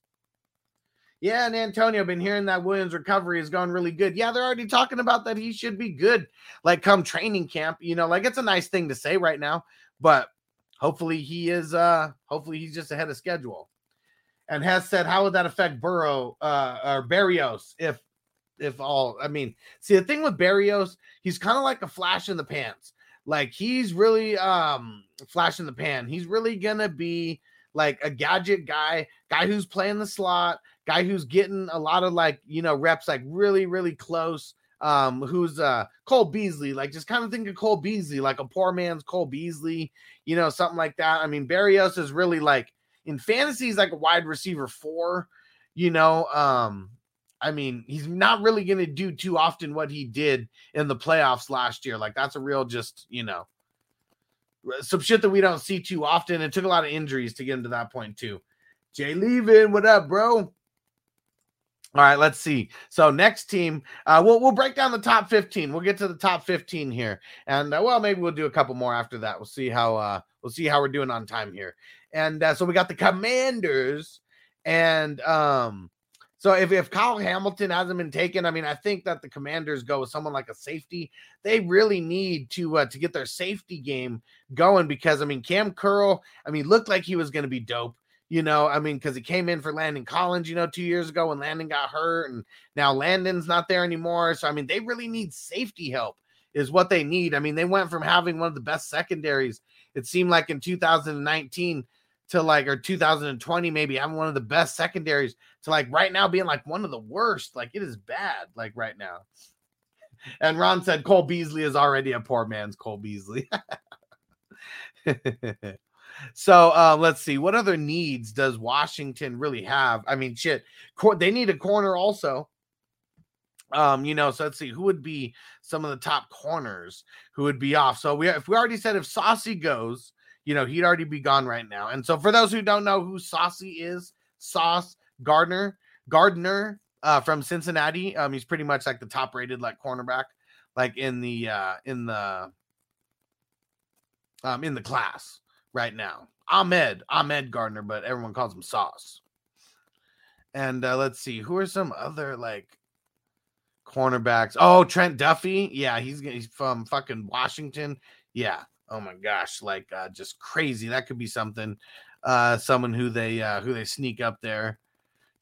Yeah, and Antonio, been hearing that Williams' recovery is going really good. Yeah, they're already talking about that he should be good, like come training camp. You know, like it's a nice thing to say right now, but hopefully he is. uh Hopefully he's just ahead of schedule. And has said, how would that affect Burrow uh, or Berrios if, if all? I mean, see the thing with Berrios, he's kind of like a flash in the pants. Like he's really um flash in the pan. He's really gonna be like a gadget guy, guy who's playing the slot, guy who's getting a lot of like you know reps like really really close um who's uh Cole Beasley like just kind of think of Cole Beasley like a poor man's Cole Beasley you know something like that. I mean Berrios is really like in fantasy he's like a wide receiver 4 you know um I mean he's not really going to do too often what he did in the playoffs last year. Like that's a real just you know some shit that we don't see too often. It took a lot of injuries to get him to that point too. Jay Levin what up bro all right, let's see. So next team, uh, we'll we'll break down the top fifteen. We'll get to the top fifteen here, and uh, well, maybe we'll do a couple more after that. We'll see how uh, we'll see how we're doing on time here. And uh, so we got the Commanders, and um, so if if Kyle Hamilton hasn't been taken, I mean, I think that the Commanders go with someone like a safety. They really need to uh, to get their safety game going because I mean, Kam Curl, I mean, looked like he was going to be dope you know, I mean, because he came in for Landon Collins, you know, two years ago when Landon got hurt, and now Landon's not there anymore. So, I mean, they really need safety help, is what they need. I mean, they went from having one of the best secondaries, it seemed like in 2019 to like, or 2020, maybe having one of the best secondaries to like right now being like one of the worst. Like, it is bad, like right now. And Ron said Cole Beasley is already a poor man's Cole Beasley. So uh, let's see. What other needs does Washington really have? I mean, shit, cor- they need a corner also. Um, you know, so let's see who would be some of the top corners who would be off. So we if we already said if Saucy goes, you know, he'd already be gone right now. And so for those who don't know who Saucy is, Sauce Gardner, Gardner uh, from Cincinnati. Um, he's pretty much like the top rated like cornerback, like in the uh in the um in the class right now. Ahmed, Ahmad Gardner, but everyone calls him Sauce. And uh, let's see, who are some other like cornerbacks? Oh, Trent Duffy. Yeah, he's he's from fucking Washington. Yeah. Oh my gosh, like uh, just crazy. That could be something. Uh, someone who they uh, who they sneak up there,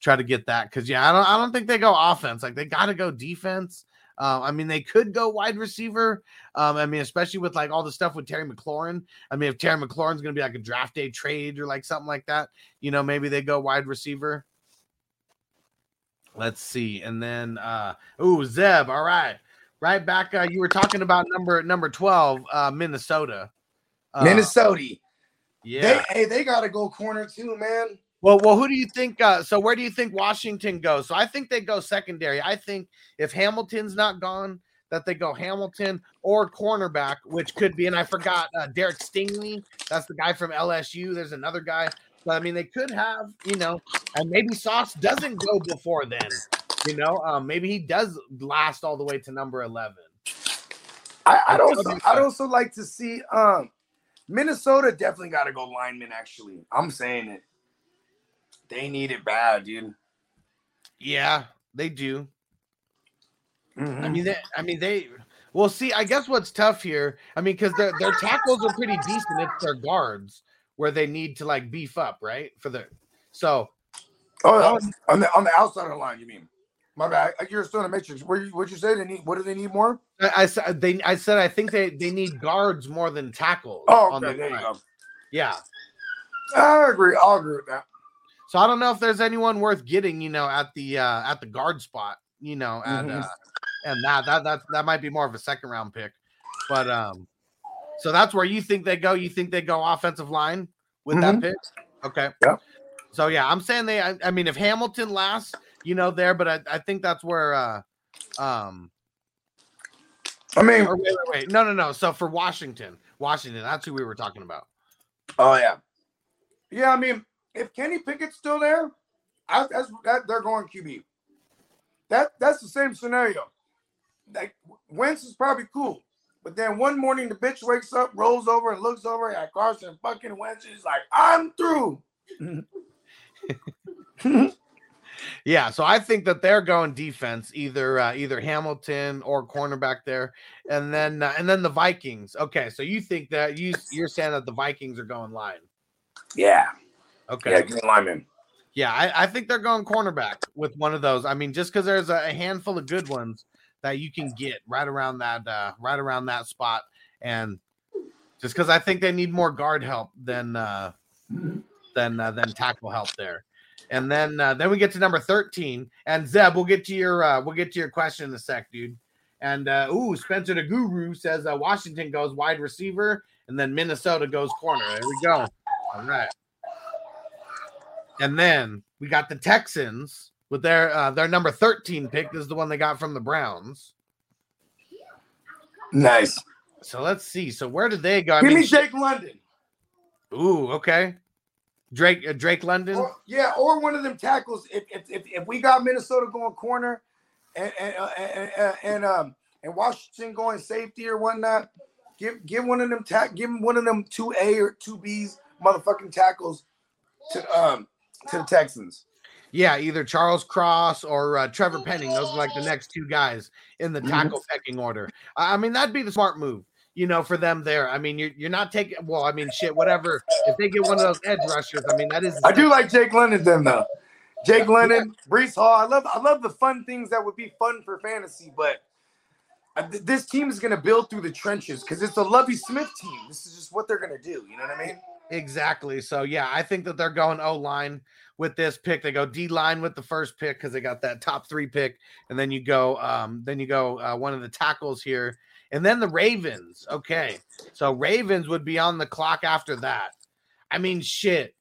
try to get that because yeah, I don't I don't think they go offense. Like they got to go defense. Uh, I mean, they could go wide receiver. Um, I mean, especially with like all the stuff with Terry McLaurin. I mean, if Terry McLaurin's going to be like a draft day trade or like something like that, you know, maybe they go wide receiver. Let's see, and then uh, oh Zeb, all right, right back. Uh, you were talking about number number twelve, uh, Minnesota. Uh, Minnesota. yeah. They, hey, they got to go corner too, man. Well, well, who do you think? Uh, so, where do you think Washington goes? So, I think they go secondary. I think if Hamilton's not gone, that they go Hamilton or cornerback, which could be. And I forgot uh, Derek Stingley. That's the guy from LSU. There's another guy. But I mean, they could have, you know, and maybe Sauce doesn't go before then. You know, um, maybe he does last all the way to number eleven. I, I'd also I'd also like to see um Minnesota definitely got to go lineman. Actually, I'm saying it. They need it bad, dude. Yeah, they do. Mhm. I mean, they, I mean, they. Well, see, I guess what's tough here, I mean, because their their tackles are pretty decent. It's their guards where they need to like beef up, right? For the so oh, on the on the outside of the line, you mean? My bad. You're still in the matrix. What you you say? They need. What do they need more? I, I said they I said I think they they need guards more than tackles. Oh, on okay. the There you line. go. Yeah. I agree. I'll agree with that. So I don't know if there's anyone worth getting, you know, at the uh at the guard spot, you know, at Mhm. uh and that that that that might be more of a second round pick. But um so that's where you think they go. You think they go offensive line with that Mhm. pick? Okay. Yep. So yeah, I'm saying they. I, I mean, if Hamilton lasts, you know, there, but I, I think that's where. uh um I mean, wait, wait. No, no, no. So for Washington, Washington, that's who we were talking about. oh yeah, yeah. I mean, if Kenny Pickett's still there, I, that's that they're going QB. That that's the same scenario. Like Wentz is probably cool, but then one morning the bitch wakes up, rolls over, and looks over at Carson fucking Wentz. She's like, "I'm through." Yeah, so I think that they're going defense, either uh, either Hamilton or cornerback there, and then uh, and then the Vikings. Okay, so you think that you you're saying that the Vikings are going line? Yeah, Okay, yeah. Give lineman. Yeah, I, I think they're going cornerback with one of those. I mean, just because there's a, a handful of good ones that you can get right around that uh, right around that spot, and just because I think they need more guard help than uh, than uh, than tackle help there. And then uh, then we get to number thirteen, and Zeb, we'll get to your uh, we'll get to your question in a sec, dude. And uh, ooh, Spencer the Guru says uh, Washington goes wide receiver, and then Minnesota goes corner. There we go. All right. And then we got the Texans with their uh, their number 13 pick is the one they got from the Browns. Nice. So let's see. So where did they go? I Give mean, me Jake London. ooh, okay. Drake uh, Drake London. Or, yeah, or one of them tackles. If if, if, if we got Minnesota going corner, and and uh, and, and, and um and Washington going safety or whatnot, give give one of them tack give him one of them two A or two B's motherfucking tackles to um to the Texans. Yeah, either Charles Cross or uh, Trevor Penning. Those are like the next two guys in the Mhm. tackle pecking order. I I mean, that'd be the smart move, you know, for them there. I mean, you're you're not taking. Well, I mean, shit, whatever. If they get one of those edge rushers, I mean, that is. I do like Jake London then though. Jake London, Breece Hall. I love I love the fun things that would be fun for fantasy, but uh, this team is gonna build through the trenches because it's a Lovie Smith team. This is just what they're gonna do. You know what I mean? Exactly. So yeah, I think that they're going O line with this pick. They go D line with the first pick because they got that top three pick, and then you go, um, then you go uh, one of the tackles here, and then the Ravens. Okay, so Ravens would be on the clock after that. I mean, shit.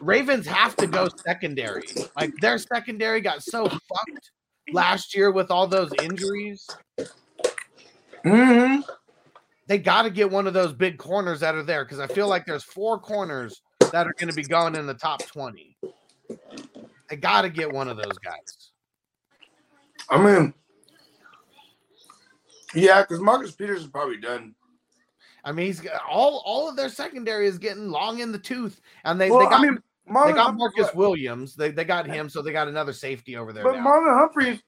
Ravens have to go secondary. Like their secondary got so fucked last year with all those injuries. Mm-hmm. They got to get one of those big corners that are there because I feel like there's four corners that are going to be going in the top 20. They got to get one of those guys. I mean, yeah, because Marcus Peters is probably done. I mean, he's got all all of their secondary is getting long in the tooth, and they, Well, they got I mean, they got Humphrey- Marcus Williams. They they got him, so they got another safety over there. but now. Marlon Humphrey,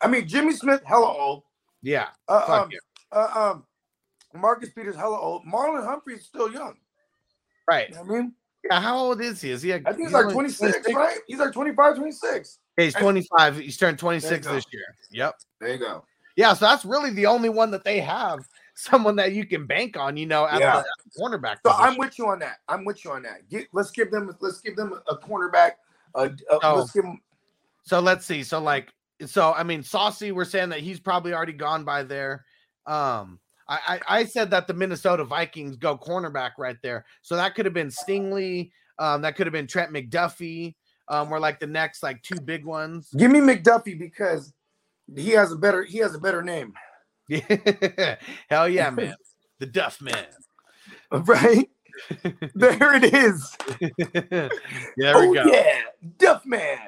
I mean, Jimmy Smith, hella old. yeah, Uh, um, yeah. uh, um, Marcus Peters, hella old. Marlon Humphrey's still young. right. You know what I mean? Yeah, how old is he? Is he? A, I think he's like only 26, right? He's like 25, 26. Yeah, he's 25. He's turned 26 this year. Yep. There you go. Yeah, so that's really the only one that they have. Someone that you can bank on, you know, at, Yeah. the, the cornerback. So position. I'm with you on that. I'm with you on that. Get, let's give them let's give them a cornerback. Uh, uh, Oh. Let's give them. So let's see. So like, so I mean, Saucy, we're saying that he's probably already gone by there. Um, I, I I said that the Minnesota Vikings go cornerback right there. So that could have been Stingley. Um, that could have been Trent McDuffie. Um, were like the next like two big ones. Give me McDuffie because he has a better he has a better name, Yeah, hell yeah, man. The Duff Man. right? there it is. there oh we go. yeah, Duff Man.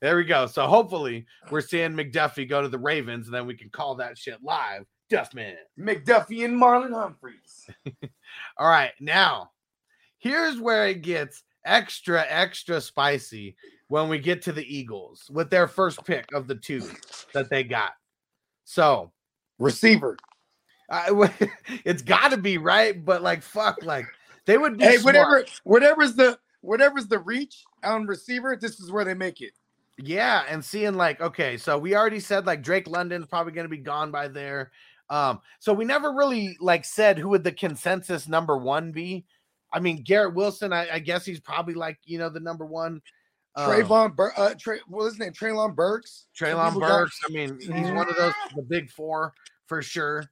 there we go. So hopefully we're seeing McDuffie go to the Ravens, and then we can call that shit live. Duffman. McDuffie and Marlon Humphreys. All right, now here's where it gets extra, extra spicy when we get to the Eagles with their first pick of the two that they got. So Receiver. I, it's got to be right, but like fuck, like they would be Hey, smart. whatever, whatever's the whatever's the reach on receiver, this is where they make it. Yeah, and seeing like okay, so we already said like Drake London's probably going to be gone by there. Um, so we never really like said who would the consensus number one be. I mean, Garrett Wilson, I, I guess he's probably like you know the number one. Um, Trayvon, Bur- uh, Trey, what was his name? Treylon Burks. Treylon people got- Burks. I mean, he's one of those the big four for sure.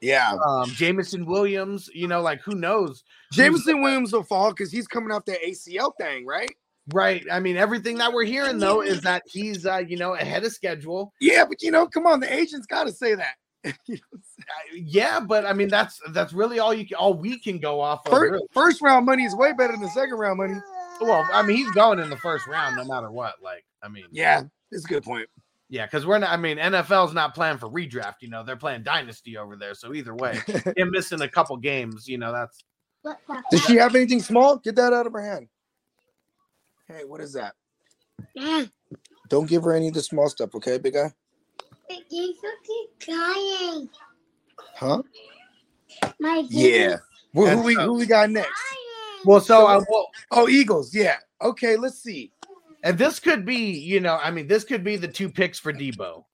Yeah. Um, Jameson Williams, you know, like who knows? Jameson Williams will fall because he's coming off that ACL thing, right? Right. I mean, everything that we're hearing though is that he's, uh, you know, ahead of schedule. Yeah, but you know, come on, the agent's got to say that. yeah, but I mean, that's that's really all you can, all we can go off of. First, really. first round money is way better than the second round money. Well, I mean, he's going in the first round no matter what. Like, I mean, Yeah, it's a good point. yeah, because we're not. I mean, NFL's not playing for redraft. You know, they're playing dynasty over there. So either way, him missing a couple games, you know, that's Does she have anything small? Get that out of her hand. Hey, what is that? Don't give her any of the small stuff, okay, big guy? He's crying. Huh? My Yeah. Well, who we who we got next? well. So, uh, well, Oh, Eagles. Yeah. Okay, let's see. and this could be, you know, I mean, this could be the two picks for Deebo.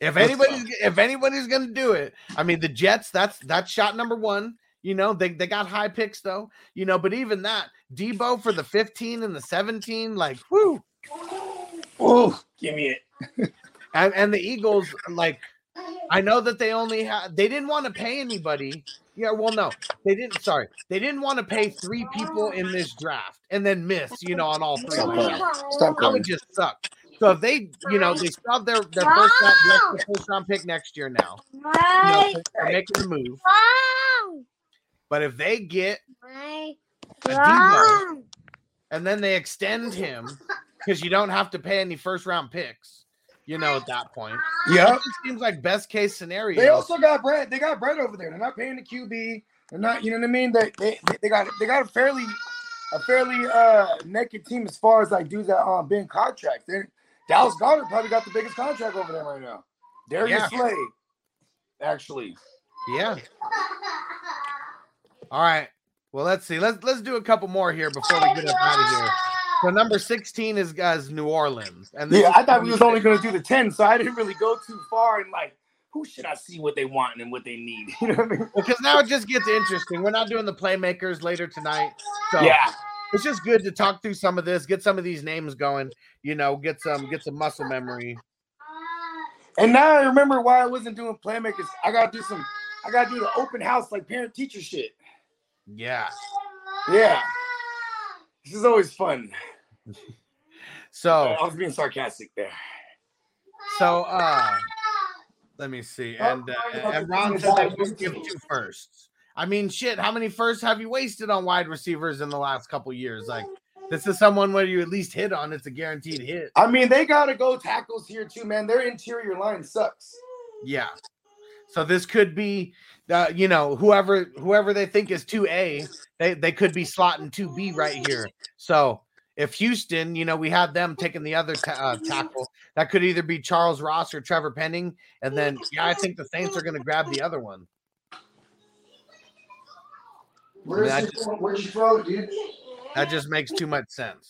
If anybody's if anybody's gonna do it, I mean, the Jets. That's that's shot number one. You know, they they got high picks though. You know, but even that Deebo for the fifteen and the seventeen, like, whoo. Oh, give me it. And, and the Eagles, like, I know that they only had they didn't want to pay anybody. Yeah, well, no, they didn't. Sorry, they didn't want to pay three people in this draft and then miss, you know, on all three. Stop Like, Stop that would just suck. So if they, you know, they still have their their first round, yes, their first round pick next year now. You know, My, they're making the move. mom. But if they get My, Deebo and then they extend him because you don't have to pay any first round picks, you know, at that point. Yeah. It seems like best case scenario. They also got bread. They got bread over there. They're not paying the QB. They're not, you know what I mean? They they, they got they got a fairly a fairly uh naked team as far as like dudes that um been contracts. They're Dallas Goedert probably got the biggest contract over there right now. Darius Yeah. Slade, actually. Yeah. All right. Well, let's see. Let's let's do a couple more here before we get up out of here. So number 16 is guys New Orleans. And Yeah, I thought we was only gonna do the 10, so I didn't really go too far and like who should I see what they want and what they need? You know what I mean? because now it just gets interesting. We're not doing the playmakers later tonight. So Yeah. it's just good to talk through some of this, get some of these names going, you know, get some get some muscle memory. And now I remember why I wasn't doing playmakers. I gotta do some I gotta do the open house like parent teacher shit. Yeah. Yeah. This is always fun. So I was being sarcastic there. so uh let me see. And uh, and Ron said won't give two firsts. I mean, shit, how many firsts have you wasted on wide receivers in the last couple years? Like this is someone where you at least hit on, it's a guaranteed hit. I mean, they gotta go tackles here too, man. Their interior line sucks. Yeah. So this could be uh, you know, whoever whoever they think is 2A, they, they could be slotting 2B right here. So if Houston, you know, we had them taking the other ta- uh, tackle, that could either be Charles Ross or Trevor Penning. And then, yeah, I think the Saints are going to grab the other one. Where's I she just-? Where's she from, dude? That just makes too much sense.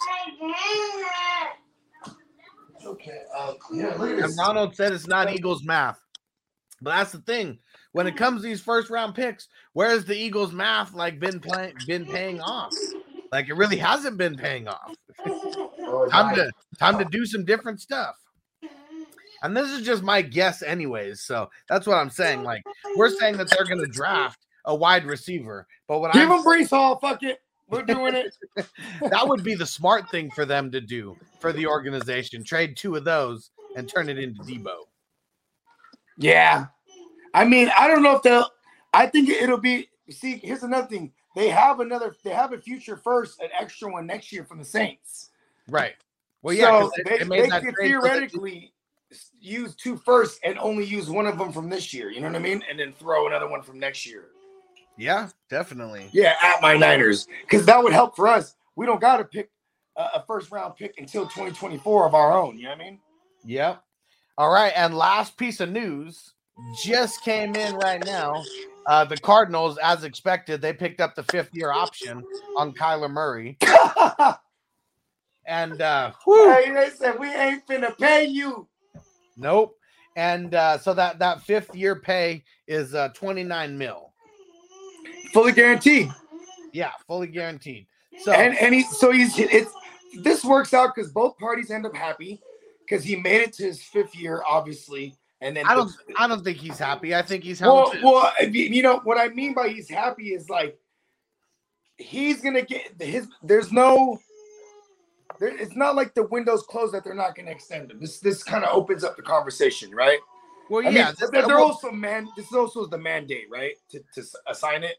Okay. Uh, yeah, And. Ronald said it's not Eagles math. But that's the thing. When it comes to these first round picks, where's the Eagles math like been playing been paying off? Like it really hasn't been paying off. Oh, time to time to do some different stuff. And this is just my guess, anyways. So that's what I'm saying. Like we're saying that they're going to draft a wide receiver, but what Give I'm him Breece Hall. Fuck it. We're doing it. that would be the smart thing for them to do for the organization. Trade two of those and turn it into Deebo. Yeah. I mean, I don't know if they'll. I think it'll be. See, here's another thing. They have another. They have a future first, an extra one next year from the Saints. Right. Well, yeah. so they, they, they made they could trade for the- theoretically use two first and only use one of them from this year. You know what I mean? And then throw another one from next year. Yeah, definitely. Yeah, at my Niners, because that would help for us. We don't got to pick a, a first round pick until 2024 of our own. You know what I mean? Yep. All right, and last piece of news just came in right now. Uh, the Cardinals, as expected, they picked up the fifth year option on Kyler Murray, and uh, hey, they said we ain't finna pay you. nope. And uh, so that that fifth year pay is uh, twenty nine mil. Fully guaranteed. Yeah, fully guaranteed. So and and he so he's it's this works out because both parties end up happy because he made it to his fifth year, obviously, And then I don't. I don't think he's happy. I think he's well, well, you know what I mean by he's happy is like he's gonna get his. There's no. There, it's not like the window's closed that they're not gonna extend him. This this kind of opens up the conversation, right? Well, I yeah. mean, this- they're, they're well- also man. This is also the mandate, right? To to assign it.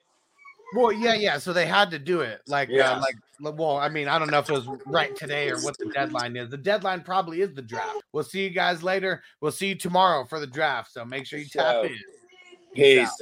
Well, yeah, yeah. So they had to do it. Like, Yeah. uh, like, well, I mean, I don't know if it was right today or what the deadline is. The deadline probably is the draft. We'll see you guys later. We'll see you tomorrow for the draft. So make sure you tap So, in. Peace.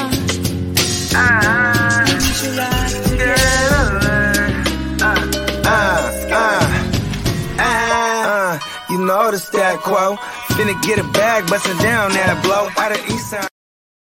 Know the stat quo. Finna get a bag, bustin' down that blow. Out of East Side.